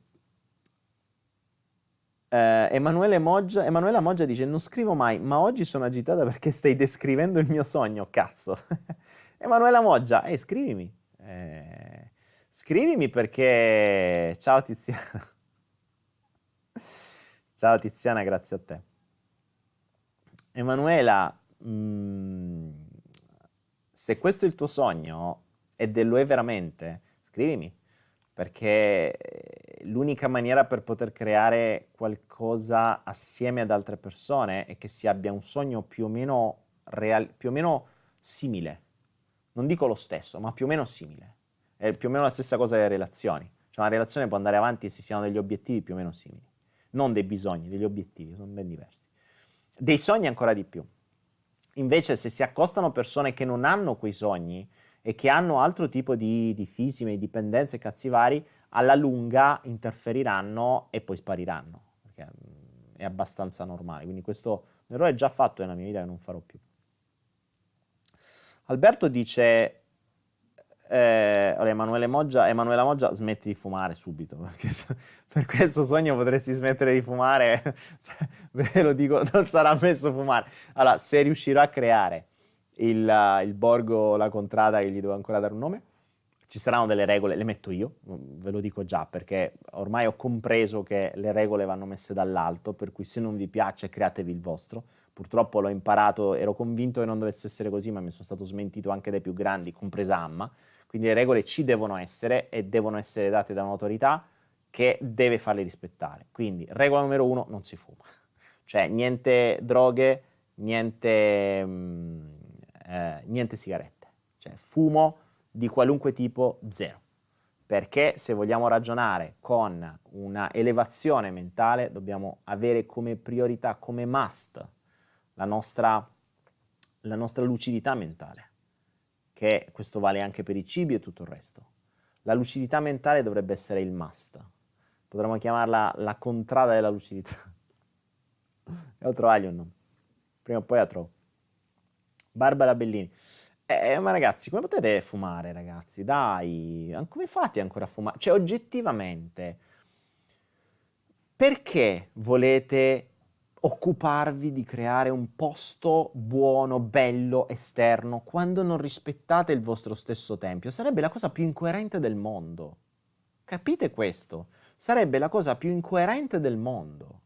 Speaker 1: Eh, Emanuele Moggia, Emanuela Moggia dice non scrivo mai, ma oggi sono agitata perché stai descrivendo il mio sogno, cazzo. <laughs> Emanuela Moggia, eh, scrivimi. Eh, scrivimi perché... Ciao Tiziana. <laughs> Ciao Tiziana, grazie a te. Emanuela, mh, mm, se questo è il tuo sogno ed lo è veramente, scrivimi, perché eh, l'unica maniera per poter creare qualcosa assieme ad altre persone è che si abbia un sogno più o meno, real, più o meno simile. Non dico lo stesso, ma più o meno simile. È più o meno la stessa cosa delle relazioni. Cioè una relazione può andare avanti se si hanno degli obiettivi più o meno simili non dei bisogni, degli obiettivi, sono ben diversi. Dei sogni ancora di più. Invece se si accostano persone che non hanno quei sogni e che hanno altro tipo di, di fisime, di dipendenze, cazzi vari, alla lunga interferiranno e poi spariranno, perché mm, è abbastanza normale. Quindi questo errore è già fatto nella mia vita e non farò più. Alberto dice eh, Emanuele Moggia, Emanuela Moggia smetti di fumare subito, <laughs> perché per questo sogno potresti smettere di fumare, <laughs> cioè, ve lo dico, non sarà messo fumare. Allora, se riuscirò a creare il, il borgo, la contrada, che gli devo ancora dare un nome, ci saranno delle regole, le metto io, ve lo dico già, perché ormai ho compreso che le regole vanno messe dall'alto, per cui se non vi piace createvi il vostro. Purtroppo l'ho imparato, ero convinto che non dovesse essere così, ma mi sono stato smentito anche dai più grandi, compresa Amma. Quindi le regole ci devono essere e devono essere date da un'autorità che deve farle rispettare. Quindi regola numero uno, non si fuma. <laughs> Cioè niente droghe, niente, mm, eh, niente sigarette. Cioè fumo di qualunque tipo, zero. Perché se vogliamo ragionare con una elevazione mentale, dobbiamo avere come priorità, come must, la nostra, la nostra lucidità mentale, che questo vale anche per i cibi e tutto il resto. La lucidità mentale dovrebbe essere il must. Potremmo chiamarla la contrada della lucidità. <laughs> Devo trovargli un nome. Prima o poi la trovo. Barbara Bellini. Eh, ma ragazzi, come potete fumare, ragazzi? Dai, come fate ancora a fumare? Cioè, oggettivamente, perché volete occuparvi di creare un posto buono, bello, esterno, quando non rispettate il vostro stesso tempio? Sarebbe la cosa più incoerente del mondo. Capite questo? Sarebbe la cosa più incoerente del mondo.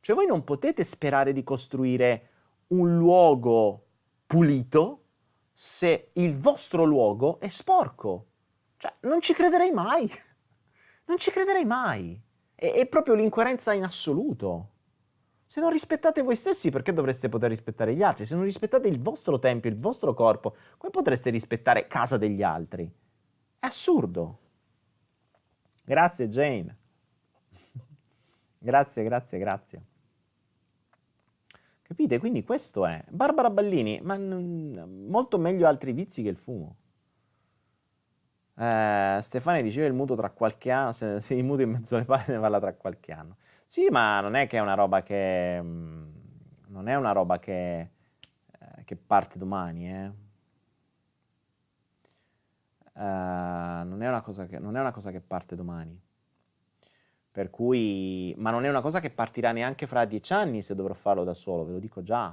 Speaker 1: Cioè voi non potete sperare di costruire un luogo pulito se il vostro luogo è sporco. Cioè, non ci crederei mai. <laughs> Non ci crederei mai. È, è proprio l'incoerenza in assoluto. Se non rispettate voi stessi, perché dovreste poter rispettare gli altri? Se non rispettate il vostro tempio, il vostro corpo, come potreste rispettare casa degli altri? È assurdo. Grazie Jane. <laughs> grazie, grazie, grazie. Capite? Quindi questo è. Barbara Ballini, ma n- molto meglio altri vizi che il fumo. Eh, Stefani diceva il mutuo tra qualche anno, se, se il mutuo in mezzo alle palle ne parla tra qualche anno. Sì, ma non è che è una roba che... Mm, non è una roba che, eh, che parte domani, eh. Uh, non, è che, non, è una cosa che, parte domani. Per cui, ma non è una cosa che partirà neanche fra dieci anni se dovrò farlo da solo, ve lo dico già.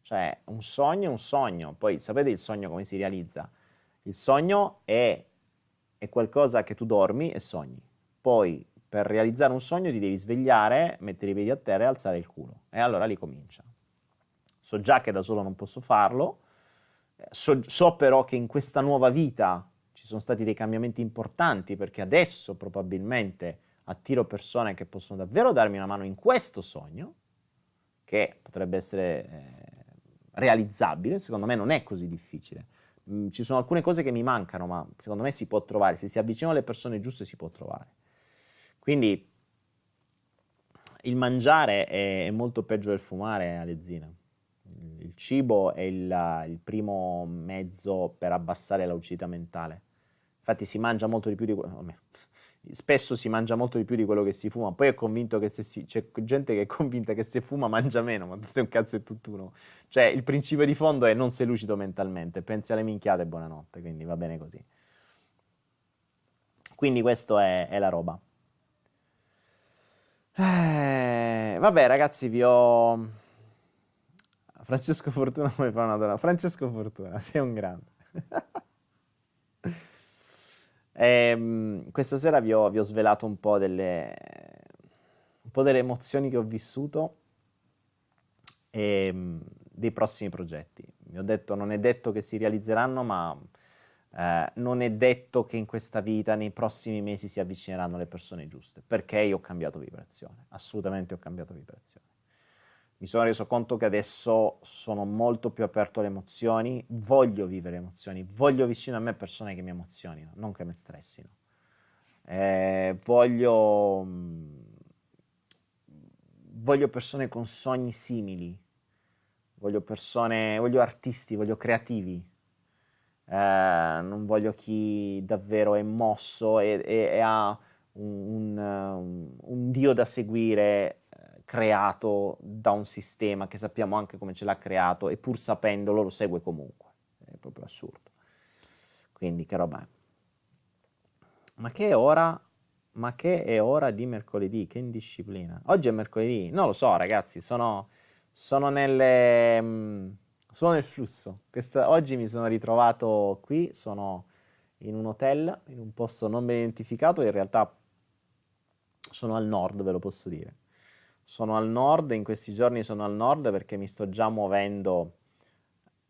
Speaker 1: Cioè, un sogno è un sogno. Poi sapete il sogno come si realizza? Il sogno è, è qualcosa che tu dormi e sogni. Poi, per realizzare un sogno, ti devi svegliare, mettere i piedi a terra e alzare il culo. E allora lì comincia. So già che da solo non posso farlo. So, so però che in questa nuova vita ci sono stati dei cambiamenti importanti perché adesso probabilmente attiro persone che possono davvero darmi una mano in questo sogno, che potrebbe essere eh, realizzabile, secondo me non è così difficile. Mm, ci sono alcune cose che mi mancano, ma secondo me si può trovare, se si avvicinano alle persone giuste si può trovare. Quindi il mangiare è, è molto peggio del fumare, Alezzina. Il cibo è il, il primo mezzo per abbassare la lucidità mentale. Infatti si mangia molto di più di quello spesso si mangia molto di più di quello che si fuma. Poi è convinto che se si, c'è gente che è convinta che se fuma mangia meno, ma tutto è un cazzo e tutt'uno. Cioè, il principio di fondo è non sei lucido mentalmente, pensi alle minchiate e buonanotte, quindi va bene così. Quindi questo è, è la roba. Eh, vabbè, ragazzi, vi ho. Francesco Fortuna <laughs> come fa una donna. Francesco Fortuna, <laughs> sei un grande. <laughs> E, ehm, questa sera vi ho, vi ho svelato un po, delle, un po' delle emozioni che ho vissuto e ehm, dei prossimi progetti. Vi ho detto, non è detto che si realizzeranno, ma eh, non è detto che in questa vita, nei prossimi mesi, si avvicineranno le persone giuste, perché io ho cambiato vibrazione, assolutamente ho cambiato vibrazione mi sono reso conto che adesso sono molto più aperto alle emozioni, voglio vivere emozioni, voglio vicino a me persone che mi emozionino, non che mi stressino. Eh, voglio, mm, voglio persone con sogni simili, voglio persone, voglio artisti, voglio creativi. Eh, non voglio chi davvero è mosso e, e, e ha un, un, un dio da seguire creato da un sistema che sappiamo anche come ce l'ha creato e pur sapendolo lo segue comunque. È proprio assurdo. Quindi che roba è? Ma che è ora? Ma che è ora di mercoledì? Che indisciplina. Oggi è mercoledì? Non lo so ragazzi, sono, sono, nelle, sono nel flusso. Questa, oggi mi sono ritrovato qui, sono in un hotel, in un posto non ben identificato, in realtà sono al nord, ve lo posso dire. Sono al nord, in questi giorni sono al nord perché mi sto già muovendo,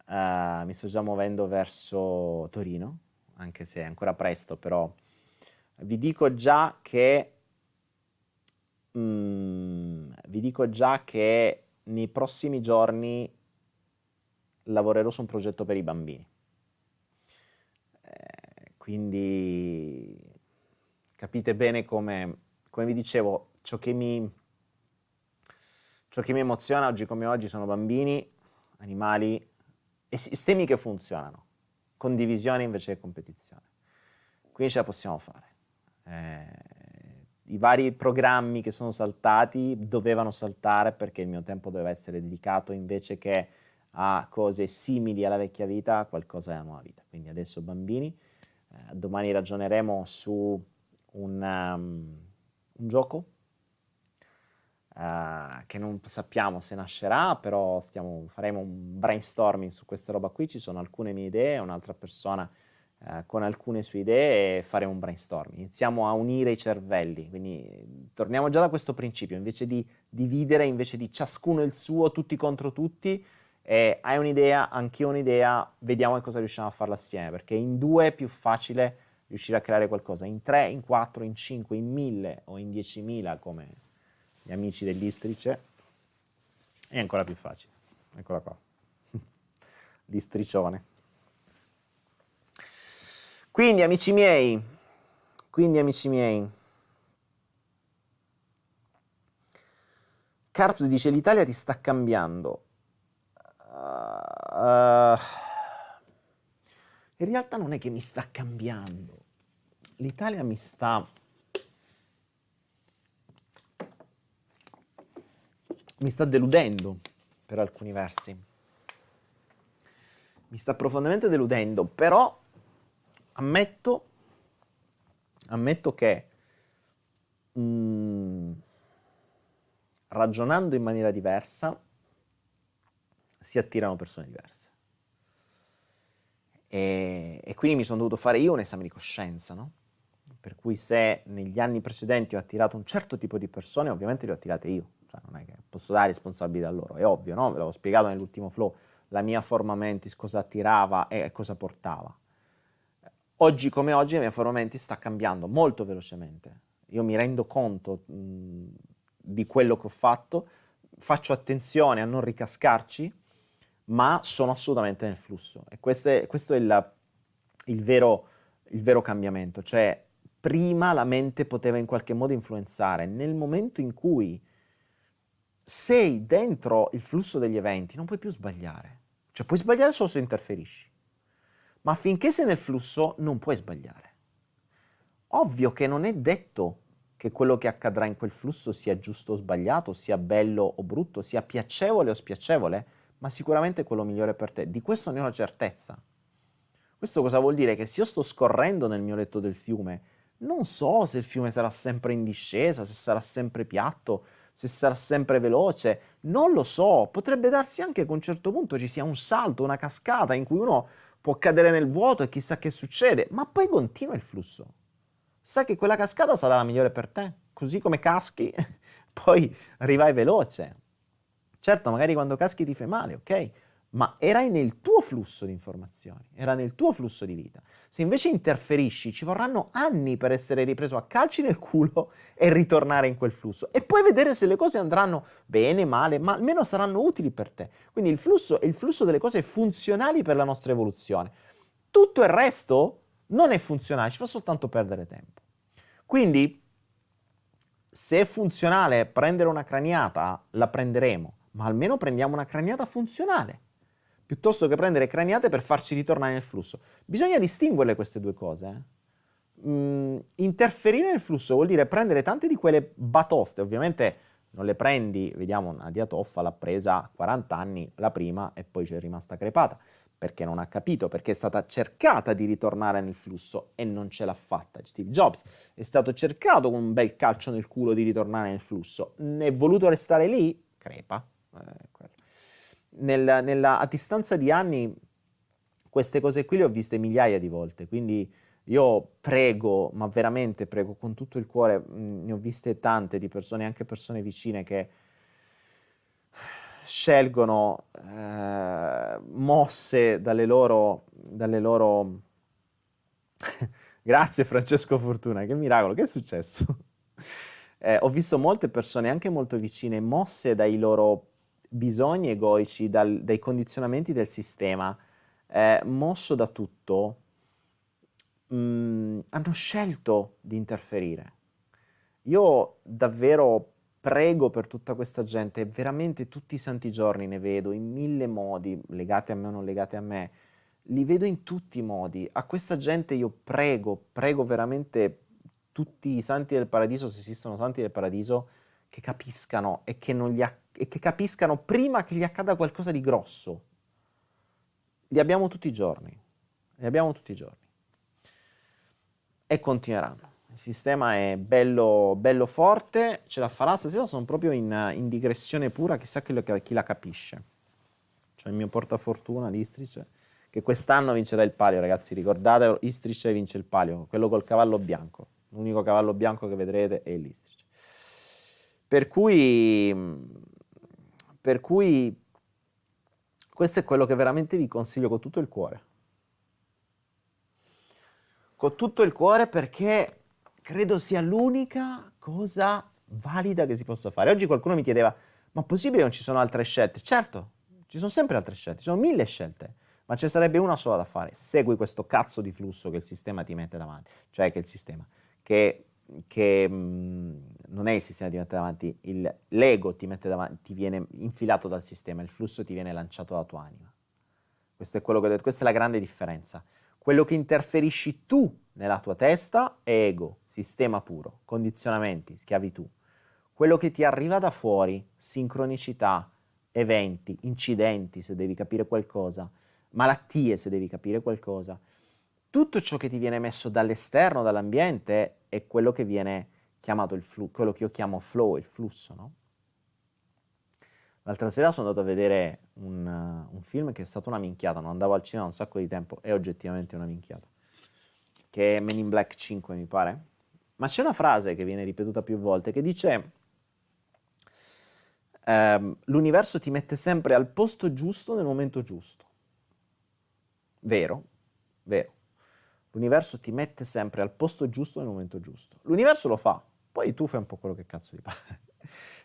Speaker 1: uh, mi sto già muovendo verso Torino, anche se è ancora presto, però vi dico già che mm, vi dico già che nei prossimi giorni lavorerò su un progetto per i bambini. Eh, quindi capite bene come, come vi dicevo, ciò che mi, ciò che mi emoziona oggi come oggi sono bambini, animali e sistemi che funzionano, condivisione invece che competizione. Quindi ce la possiamo fare. Eh, I vari programmi che sono saltati dovevano saltare perché il mio tempo doveva essere dedicato invece che a cose simili alla vecchia vita, a qualcosa della nuova vita. Quindi adesso bambini, eh, domani ragioneremo su un, um, un gioco uh, che non sappiamo se nascerà, però stiamo, faremo un brainstorming su questa roba qui, ci sono alcune mie idee, un'altra persona uh, con alcune sue idee e faremo un brainstorming. Iniziamo a unire i cervelli, quindi torniamo già da questo principio, invece di dividere, invece di ciascuno il suo, tutti contro tutti, e hai un'idea, anch'io ho un'idea, vediamo cosa riusciamo a farla assieme, perché in due è più facile riuscire a creare qualcosa, in tre, in quattro, in cinque, in mille o in diecimila come gli amici dell'Istrice è ancora più facile. Eccola qua. <laughs> L'istricione. Quindi amici miei, quindi amici miei, Carps dice l'Italia ti sta cambiando. Uh, in realtà non è che mi sta cambiando. L'Italia mi sta... mi sta deludendo per alcuni versi. Mi sta profondamente deludendo, però ammetto, ammetto che mh, mm, ragionando in maniera diversa si attirano persone diverse. E, e quindi mi sono dovuto fare io un esame di coscienza, no? Per cui se negli anni precedenti ho attirato un certo tipo di persone, ovviamente le ho attirate io, cioè non è che posso dare responsabilità a loro, è ovvio, no? Ve l'avevo spiegato nell'ultimo flow, la mia forma mentis cosa attirava e cosa portava. Oggi come oggi la mia forma mentis sta cambiando molto velocemente. Io mi rendo conto mh, di quello che ho fatto, faccio attenzione a non ricascarci, ma sono assolutamente nel flusso. E è, questo è il, il, vero, il vero cambiamento, cioè prima la mente poteva in qualche modo influenzare, nel momento in cui sei dentro il flusso degli eventi non puoi più sbagliare, cioè puoi sbagliare solo se interferisci, ma finché sei nel flusso non puoi sbagliare. Ovvio che non è detto che quello che accadrà in quel flusso sia giusto o sbagliato, sia bello o brutto, sia piacevole o spiacevole, ma sicuramente è quello migliore per te. Di questo ne ho la certezza. Questo cosa vuol dire? Che se io sto scorrendo nel mio letto del fiume, non so se il fiume sarà sempre in discesa, se sarà sempre piatto, se sarà sempre veloce, non lo so. Potrebbe darsi anche che a un certo punto ci sia un salto, una cascata in cui uno può cadere nel vuoto e chissà che succede, ma poi continua il flusso. Sai che quella cascata sarà la migliore per te, così come caschi, <laughs> poi rivai veloce. Certo, magari quando caschi ti fai male, ok? Ma erai nel tuo flusso di informazioni, era nel tuo flusso di vita. Se invece interferisci, ci vorranno anni per essere ripreso a calci nel culo e ritornare in quel flusso. E poi vedere se le cose andranno bene, male, ma almeno saranno utili per te. Quindi il flusso è il flusso delle cose funzionali per la nostra evoluzione. Tutto il resto non è funzionale, ci fa soltanto perdere tempo. Quindi, se è funzionale prendere una craniata, la prenderemo ma almeno prendiamo una craniata funzionale, piuttosto che prendere craniate per farci ritornare nel flusso. Bisogna distinguerle queste due cose. Eh? Mm, interferire nel flusso vuol dire prendere tante di quelle batoste, ovviamente non le prendi, vediamo Nadia Toffa l'ha presa a 40 anni la prima e poi ci è rimasta crepata, perché non ha capito, perché è stata cercata di ritornare nel flusso e non ce l'ha fatta. Steve Jobs è stato cercato con un bel calcio nel culo di ritornare nel flusso, ne è voluto restare lì, crepa, eh, nella, nella, a distanza di anni queste cose qui le ho viste migliaia di volte, quindi Io prego, ma veramente prego con tutto il cuore, mh, ne ho viste tante di persone, anche persone vicine che scelgono eh, mosse dalle loro, dalle loro... <laughs> Grazie Francesco Fortuna, che miracolo, che è successo? <laughs> eh, ho visto molte persone, anche molto vicine, mosse dai loro bisogni egoici, dal, dai condizionamenti del sistema, eh, mosso da tutto, mh, mm, hanno scelto di interferire. Io davvero prego per tutta questa gente, veramente tutti i santi giorni ne vedo, in mille modi, legati a me o non legati a me, li vedo in tutti i modi. A questa gente io prego, prego veramente tutti i santi del paradiso, se esistono santi del paradiso, che capiscano e che, acc- e che capiscano prima che gli accada qualcosa di grosso. Li abbiamo tutti i giorni, li abbiamo tutti i giorni. E continueranno. Il sistema è bello, bello forte, ce la farà stasera, sono proprio in, in digressione pura, chissà chi, lo, chi la capisce. Cioè il mio portafortuna, l'Istrice, che quest'anno vincerà il palio, ragazzi, ricordate, Istrice vince il palio, quello col cavallo bianco. L'unico cavallo bianco che vedrete è l'Istrice. Per cui, per cui questo è quello che veramente vi consiglio con tutto il cuore. Con tutto il cuore perché credo sia l'unica cosa valida che si possa fare. Oggi qualcuno mi chiedeva, ma possibile che non ci sono altre scelte? Certo, ci sono sempre altre scelte, ci sono mille scelte, ma ce sarebbe una sola da fare. Segui questo cazzo di flusso che il sistema ti mette davanti, cioè che il sistema, che, che mh, mm, non è il sistema che ti mette davanti, il, l'ego ti mette davanti, ti viene infilato dal sistema, il flusso ti viene lanciato dalla tua anima. Questo è quello che ho detto, questa è la grande differenza. Quello che interferisci tu nella tua testa è ego, sistema puro, condizionamenti, schiavitù. Quello che ti arriva da fuori, sincronicità, eventi, incidenti, se devi capire qualcosa, malattie, se devi capire qualcosa. Tutto ciò che ti viene messo dall'esterno, dall'ambiente, è quello che viene chiamato il flusso, quello che io chiamo flow, il flusso, no? L'altra sera sono andato a vedere un, uh, un film che è stato una minchiata, non andavo al cinema un sacco di tempo, è oggettivamente una minchiata che è Men in Black 5 mi pare, ma c'è una frase che viene ripetuta più volte che dice ehm, l'universo ti mette sempre al posto giusto nel momento giusto. Vero, vero. L'universo ti mette sempre al posto giusto nel momento giusto. L'universo lo fa, poi tu fai un po' quello che cazzo ti pare.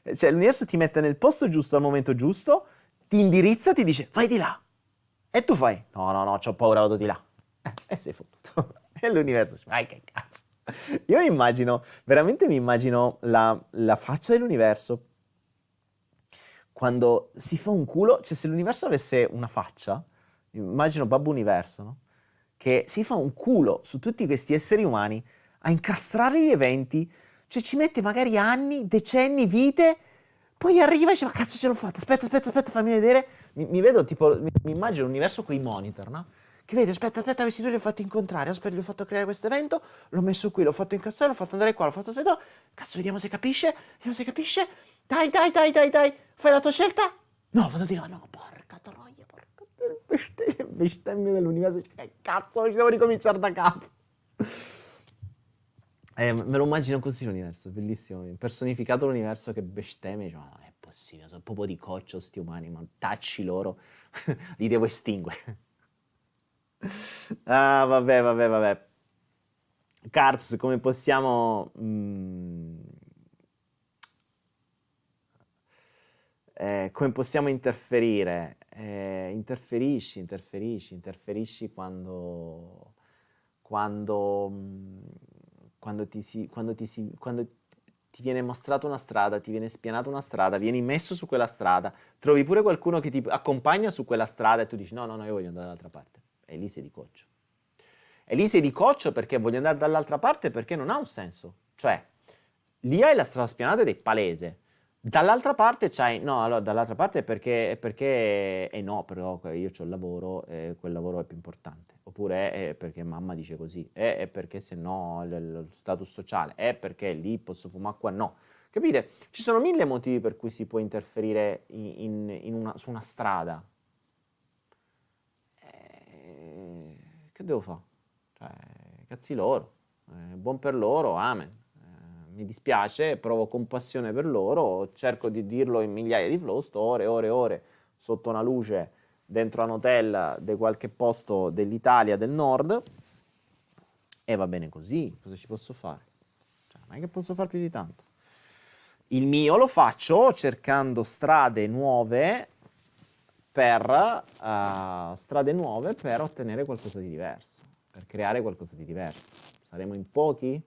Speaker 1: <laughs> Cioè l'universo ti mette nel posto giusto al momento giusto, ti indirizza, ti dice vai di là. E tu fai, no, no, no, ho paura, vado di là. <laughs> E sei fottuto. <laughs> E l'universo, vai che cazzo. Io immagino, veramente mi immagino la, la faccia dell'universo quando si fa un culo, cioè se l'universo avesse una faccia, immagino Babbo Universo, no? Che si fa un culo su tutti questi esseri umani a incastrare gli eventi, cioè ci mette magari anni, decenni, vite, poi arriva e dice ma cazzo ce l'ho fatta, aspetta, aspetta, aspetta, fammi vedere, mi, mi vedo tipo, mi, mi immagino l'universo con i monitor, no? che vedi, aspetta, aspetta, questi due li ho fatti incontrare, aspetta, gli ho fatto creare questo evento, l'ho messo qui, l'ho fatto incassare, l'ho fatto andare qua, l'ho fatto sotto, cazzo, vediamo se capisce, vediamo se capisce, dai, dai, dai, dai, dai, fai la tua scelta? No, vado di là, no, <laughs> bestemmia, bestemmia dell'universo, che cazzo, ci devo ricominciare da capo. <laughs> Eh, me lo immagino così l'universo, bellissimo, personificato l'universo che bestemmia, ma non è possibile, sono proprio di coccio sti umani, ma tacci loro, <laughs> li devo estinguere. ah, vabbè, vabbè, vabbè. Carps, come possiamo... Mm, eh, come possiamo interferire? Eh, interferisci, interferisci, interferisci quando, quando, mm, quando, ti si, quando, ti si, quando ti viene mostrata una strada, ti viene spianata una strada, vieni messo su quella strada, trovi pure qualcuno che ti accompagna su quella strada e tu dici no, no, no, io voglio andare dall'altra parte. E lì sei di coccio. E lì sei di coccio perché voglio andare dall'altra parte perché non ha un senso. Cioè, lì hai la strada spianata ed è palese. Dall'altra parte c'hai, no, allora dall'altra parte perché, perché, eh no, però io ho il lavoro e quel lavoro è più importante. Oppure è perché mamma dice così, è, perché se no lo status sociale, è perché lì posso fumare qua, no. Capite? Ci sono mille motivi per cui si può interferire in, in, una, su una strada, che devo fare? Cioè, cazzi loro, eh, buon per loro, amen. Mi dispiace, provo compassione per loro, cerco di dirlo in migliaia di flow, sto ore e ore e ore sotto una luce dentro un hotel di qualche posto dell'Italia del nord e va bene così, cosa ci posso fare? Cioè, non è che posso fare più di tanto. Il mio lo faccio cercando strade nuove per, uh, strade nuove per ottenere qualcosa di diverso, per creare qualcosa di diverso. Saremo in pochi?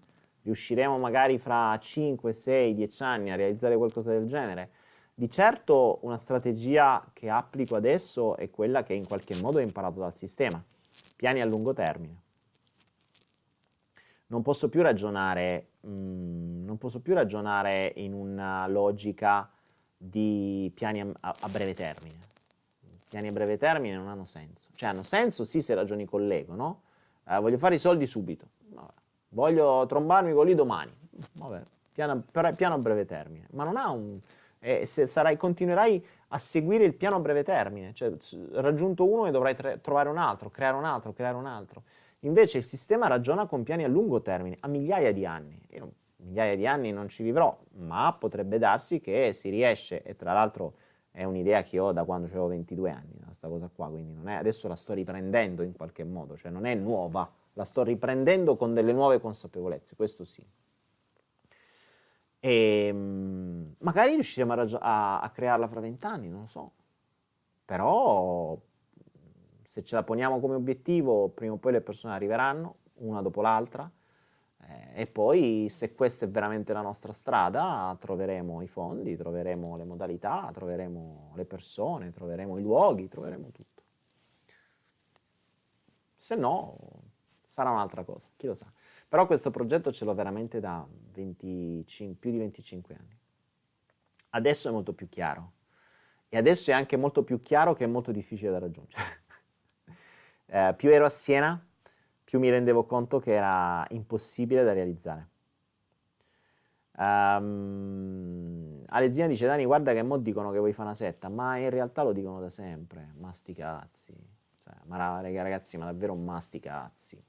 Speaker 1: Riusciremo magari fra 5, 6, 10 anni a realizzare qualcosa del genere? Di certo una strategia che applico adesso è quella che in qualche modo ho imparato dal sistema, piani a lungo termine. Non posso più ragionare, mh, mm, non posso più ragionare in una logica di piani a, a breve termine. Piani a breve termine non hanno senso. Cioè hanno senso sì se ragioni con l'ego, no? Eh, voglio fare i soldi subito. Voglio trombarmi con lì domani. Vabbè, piano, piano a breve termine. Ma non ha un e se sarai, continuerai a seguire il piano a breve termine, cioè raggiunto uno e dovrai tre, trovare un altro, creare un altro, creare un altro. Invece il sistema ragiona con piani a lungo termine, a migliaia di anni. Io migliaia di anni non ci vivrò, ma potrebbe darsi che si riesce, e tra l'altro è un'idea che ho da quando avevo 22 anni, questa cosa qua, quindi è, adesso la sto riprendendo in qualche modo, cioè non è nuova, la sto riprendendo con delle nuove consapevolezze, questo sì. E ehm, magari riusciremo a, ragio- a, a crearla fra vent'anni, non lo so. Però se ce la poniamo come obiettivo, prima o poi le persone arriveranno, una dopo l'altra, eh, e poi se questa è veramente la nostra strada, troveremo i fondi, troveremo le modalità, troveremo le persone, troveremo i luoghi, troveremo tutto. Se no, sarà un'altra cosa, chi lo sa. Però questo progetto ce l'ho veramente da 25, più di 25 anni. Adesso è molto più chiaro. E adesso è anche molto più chiaro che è molto difficile da raggiungere. <laughs> eh, più ero a Siena, più mi rendevo conto che era impossibile da realizzare. Um, Alezina dice Dani guarda che mo dicono che vuoi fare una setta ma in realtà lo dicono da sempre ma sti cazzi cioè, ma ragazzi ma davvero ma sti cazzi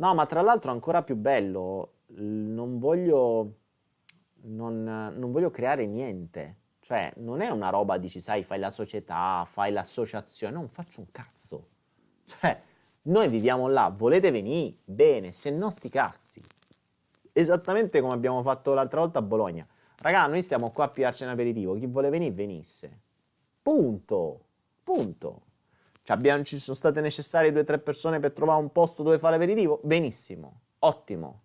Speaker 1: No, ma tra l'altro ancora più bello, non voglio, non, non voglio creare niente. Cioè, non è una roba, dici, sai, fai la società, fai l'associazione, non faccio un cazzo. Cioè, noi viviamo là, volete venire? Bene, se no sti cazzi. Esattamente come abbiamo fatto l'altra volta a Bologna. Raga, noi stiamo qua a piarci un aperitivo, chi vuole venire, venisse. Punto. Punto. Cioè abbiamo, ci sono state necessarie due o tre persone per trovare un posto dove fare l'aperitivo? Benissimo, ottimo.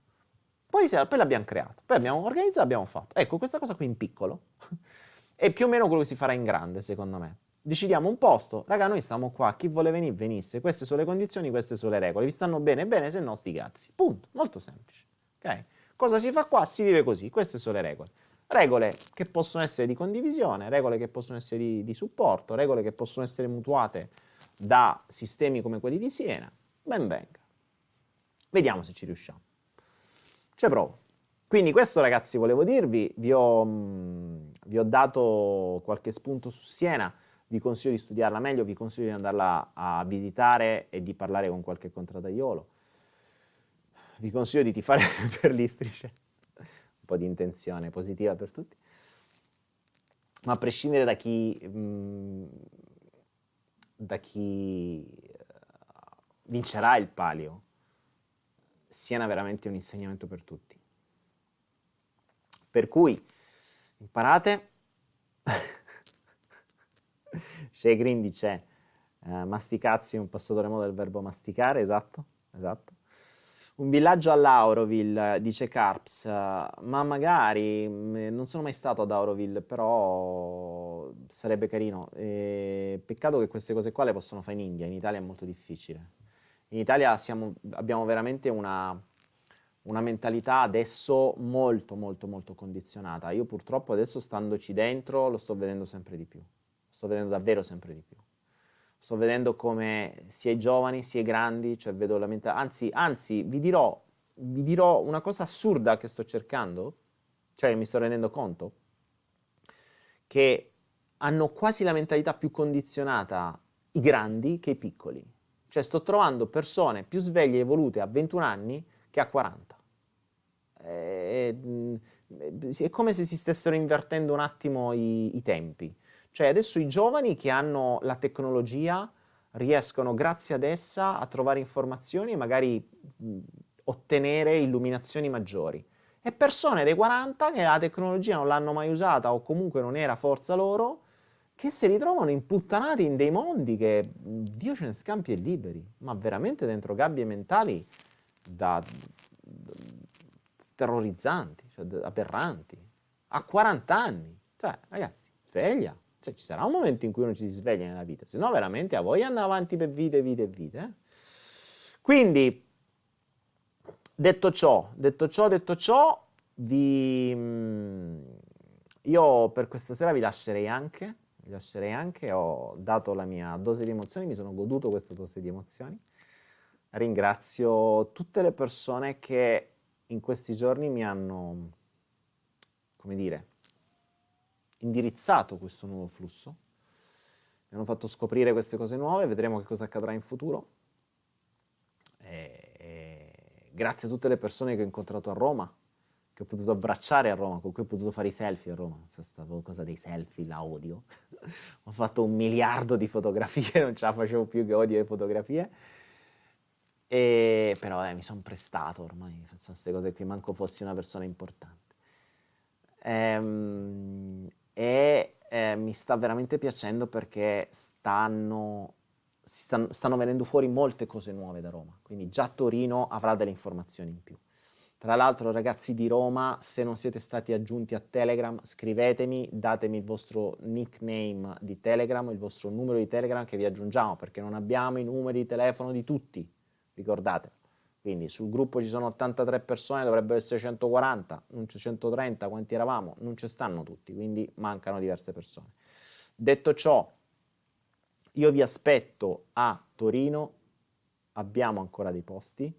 Speaker 1: Poi, poi l'abbiamo creato, poi abbiamo organizzato, abbiamo fatto. Ecco, questa cosa qui in piccolo <laughs> è più o meno quello che si farà in grande, secondo me. Decidiamo un posto, raga, noi stiamo qua, chi vuole venire, venisse. Queste sono le condizioni, queste sono le regole. Vi stanno bene, bene, se no sti cazzi. Punto, molto semplice. Ok? Cosa si fa qua? Si vive così, queste sono le regole. Regole che possono essere di condivisione, regole che possono essere di, di supporto, regole che possono essere mutuate da sistemi come quelli di Siena, ben venga. Vediamo se ci riusciamo. Ci provo. Quindi questo ragazzi volevo dirvi, vi ho, mh, vi ho, dato qualche spunto su Siena, vi consiglio di studiarla meglio, vi consiglio di andarla a visitare e di parlare con qualche contrattaiolo. Vi consiglio di tifare <laughs> per l'Istrice, un po' di intenzione positiva per tutti. Ma a prescindere da chi mh, da chi eh, vincerà il palio sia veramente un insegnamento per tutti. Per cui imparate. <laughs> Shea Green dice eh, masticazzi è un passatore modo del verbo masticare, esatto, esatto. Un villaggio all'Auroville, dice Carps, ma magari mm, non sono mai stato ad Auroville, però sarebbe carino. E peccato che queste cose qua le possono fare in India, in Italia è molto difficile. In Italia siamo, abbiamo veramente una, una mentalità adesso molto molto molto condizionata. Io purtroppo adesso standoci dentro lo sto vedendo sempre di più, sto vedendo davvero sempre di più sto vedendo come sia i giovani sia i grandi, cioè vedo la mentalità, anzi, anzi vi, dirò, vi dirò una cosa assurda che sto cercando, cioè mi sto rendendo conto, che hanno quasi la mentalità più condizionata i grandi che i piccoli. Cioè sto trovando persone più sveglie e evolute a 21 anni che a 40. È, è come se si stessero invertendo un attimo i, i tempi. Cioè adesso i giovani che hanno la tecnologia riescono grazie ad essa a trovare informazioni e magari ottenere illuminazioni maggiori. E persone dei 40 che la tecnologia non l'hanno mai usata o comunque non era forza loro, che si ritrovano imputtanati in dei mondi che Dio ce ne scampi e liberi, ma veramente dentro gabbie mentali da, da terrorizzanti, cioè aberranti, a 40 anni. Cioè, ragazzi, sveglia. Cioè, ci sarà un momento in cui uno ci si sveglia nella vita, se no veramente a voi andare avanti per vite, vite e vite. Eh? Quindi, detto ciò, detto ciò, detto ciò, vi... Mm, io per questa sera vi lascerei anche, vi lascerei anche, ho dato la mia dose di emozioni, mi sono goduto questa dose di emozioni. Ringrazio tutte le persone che in questi giorni mi hanno, come dire, indirizzato questo nuovo flusso, mi hanno fatto scoprire queste cose nuove, vedremo che cosa accadrà in futuro. E, e grazie a tutte le persone che ho incontrato a Roma, che ho potuto abbracciare a Roma, con cui ho potuto fare i selfie a Roma. Stata cosa dei selfie, la odio. <laughs> ho fatto un miliardo di fotografie, <laughs> non ce la facevo più che odio le fotografie. E, però eh, mi sono prestato ormai, faccio queste cose qui, manco fossi una persona importante. Ehm, e eh, mi sta veramente piacendo perché stanno, stanno, stanno venendo fuori molte cose nuove da Roma, quindi già Torino avrà delle informazioni in più. Tra l'altro, ragazzi di Roma, se non siete stati aggiunti a Telegram, scrivetemi, datemi il vostro nickname di Telegram, il vostro numero di Telegram che vi aggiungiamo, perché non abbiamo i numeri di telefono di tutti, ricordate. Quindi sul gruppo ci sono 83 persone, dovrebbero essere 140, non c'è 130, quanti eravamo? Non ci stanno tutti, quindi mancano diverse persone. Detto ciò, io vi aspetto a Torino, abbiamo ancora dei posti,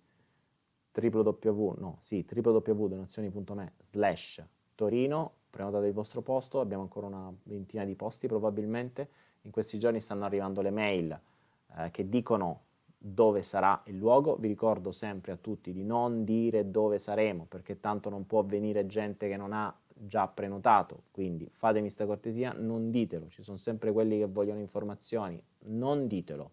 Speaker 1: www, no, sì, www.donazioni.me slash Torino, prenotate il vostro posto, abbiamo ancora una ventina di posti probabilmente, in questi giorni stanno arrivando le mail eh, che dicono dove sarà il luogo. Vi ricordo sempre a tutti di non dire dove saremo, perché tanto non può venire gente che non ha già prenotato, quindi fatemi questa cortesia, non ditelo, ci sono sempre quelli che vogliono informazioni, non ditelo.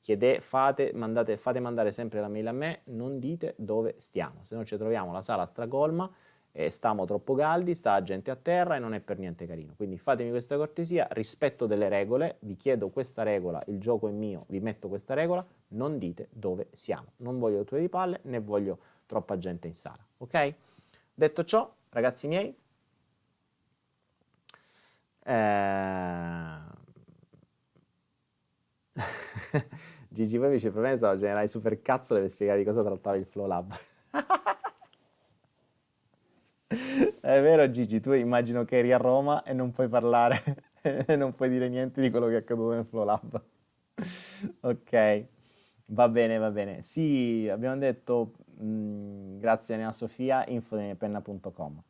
Speaker 1: Chiede, fate, mandate, fate mandare sempre la mail a me, non dite dove stiamo, se no ci troviamo la sala stracolma e stiamo troppo caldi, sta gente a terra e non è per niente carino. Quindi fatemi questa cortesia, rispetto delle regole, vi chiedo questa regola, il gioco è mio, vi metto questa regola, non dite dove siamo. Non voglio rotture di palle né voglio troppa gente in sala, ok? Detto ciò, ragazzi miei, eh... <laughs> Gigi poi mi dice, Provenza, generale super cazzo deve spiegare di cosa trattava il Flow Lab. <laughs> È vero Gigi, tu immagino che eri a Roma e non puoi parlare, <laughs> non puoi dire niente di quello che è accaduto nel Flow Lab. ok, va bene, va bene. Sì, abbiamo detto mh, mm, grazie a Sofia, infodenepenna.com.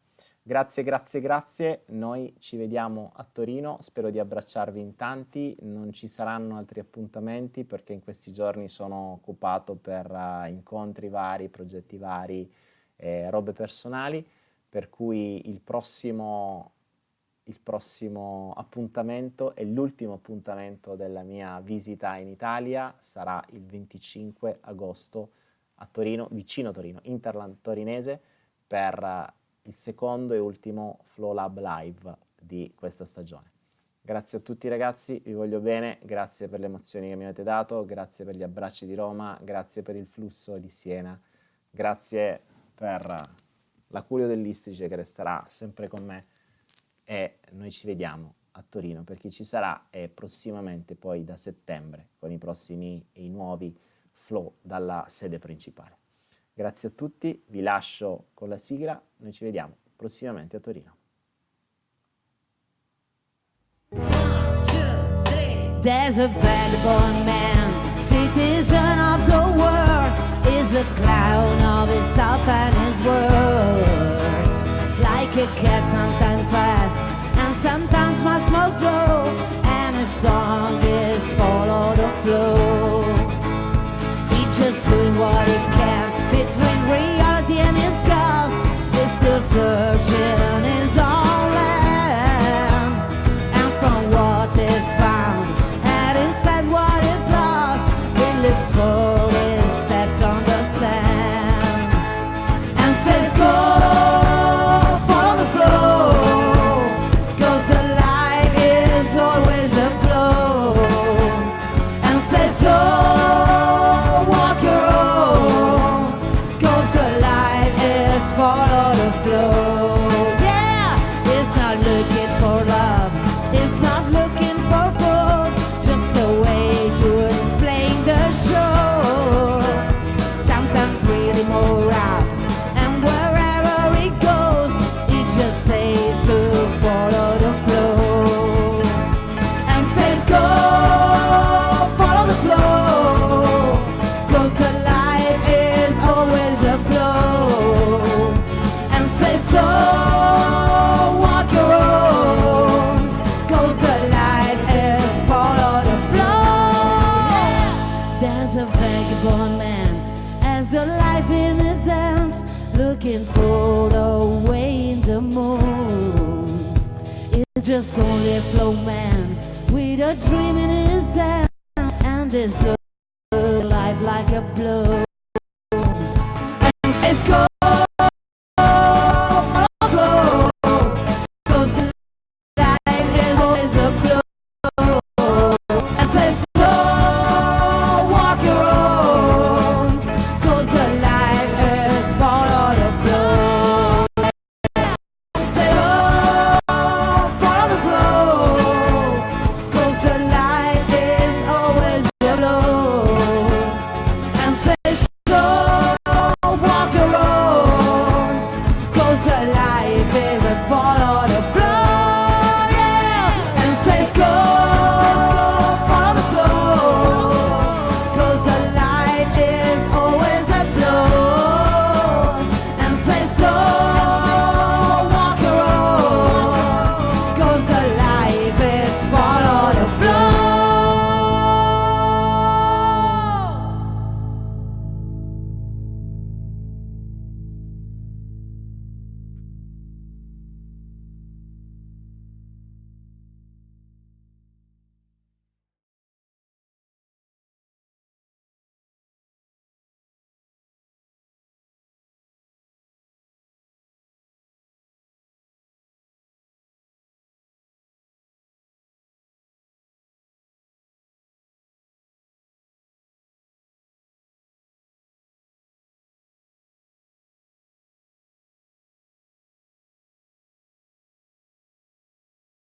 Speaker 1: Grazie, grazie, grazie. Noi ci vediamo a Torino. Spero di abbracciarvi in tanti. Non ci saranno altri appuntamenti perché in questi giorni sono occupato per uh, incontri vari, progetti vari, eh, robe personali per cui il prossimo, il prossimo appuntamento e l'ultimo appuntamento della mia visita in Italia sarà il 25 agosto a Torino, vicino a Torino, Interland Torinese, per il secondo e ultimo Flow Lab Live di questa stagione. Grazie a tutti ragazzi, vi voglio bene, grazie per le emozioni che mi avete dato, grazie per gli abbracci di Roma, grazie per il flusso di Siena, grazie per l'aculeo dell'Istrice che resterà sempre con me e noi ci vediamo a Torino per chi ci sarà e prossimamente poi da settembre con i prossimi e i nuovi flow dalla sede principale. Grazie a tutti, vi lascio con la sigla, noi ci vediamo prossimamente a Torino. There's a vagabond man, citizen of the world. is a clown of his thought and his words. it gets sometimes fast and sometimes much more slow. And a song is follow the flow.
Speaker 2: He's just doing what he can between reality and his ghost. Still. just only a flow man. With a dream in his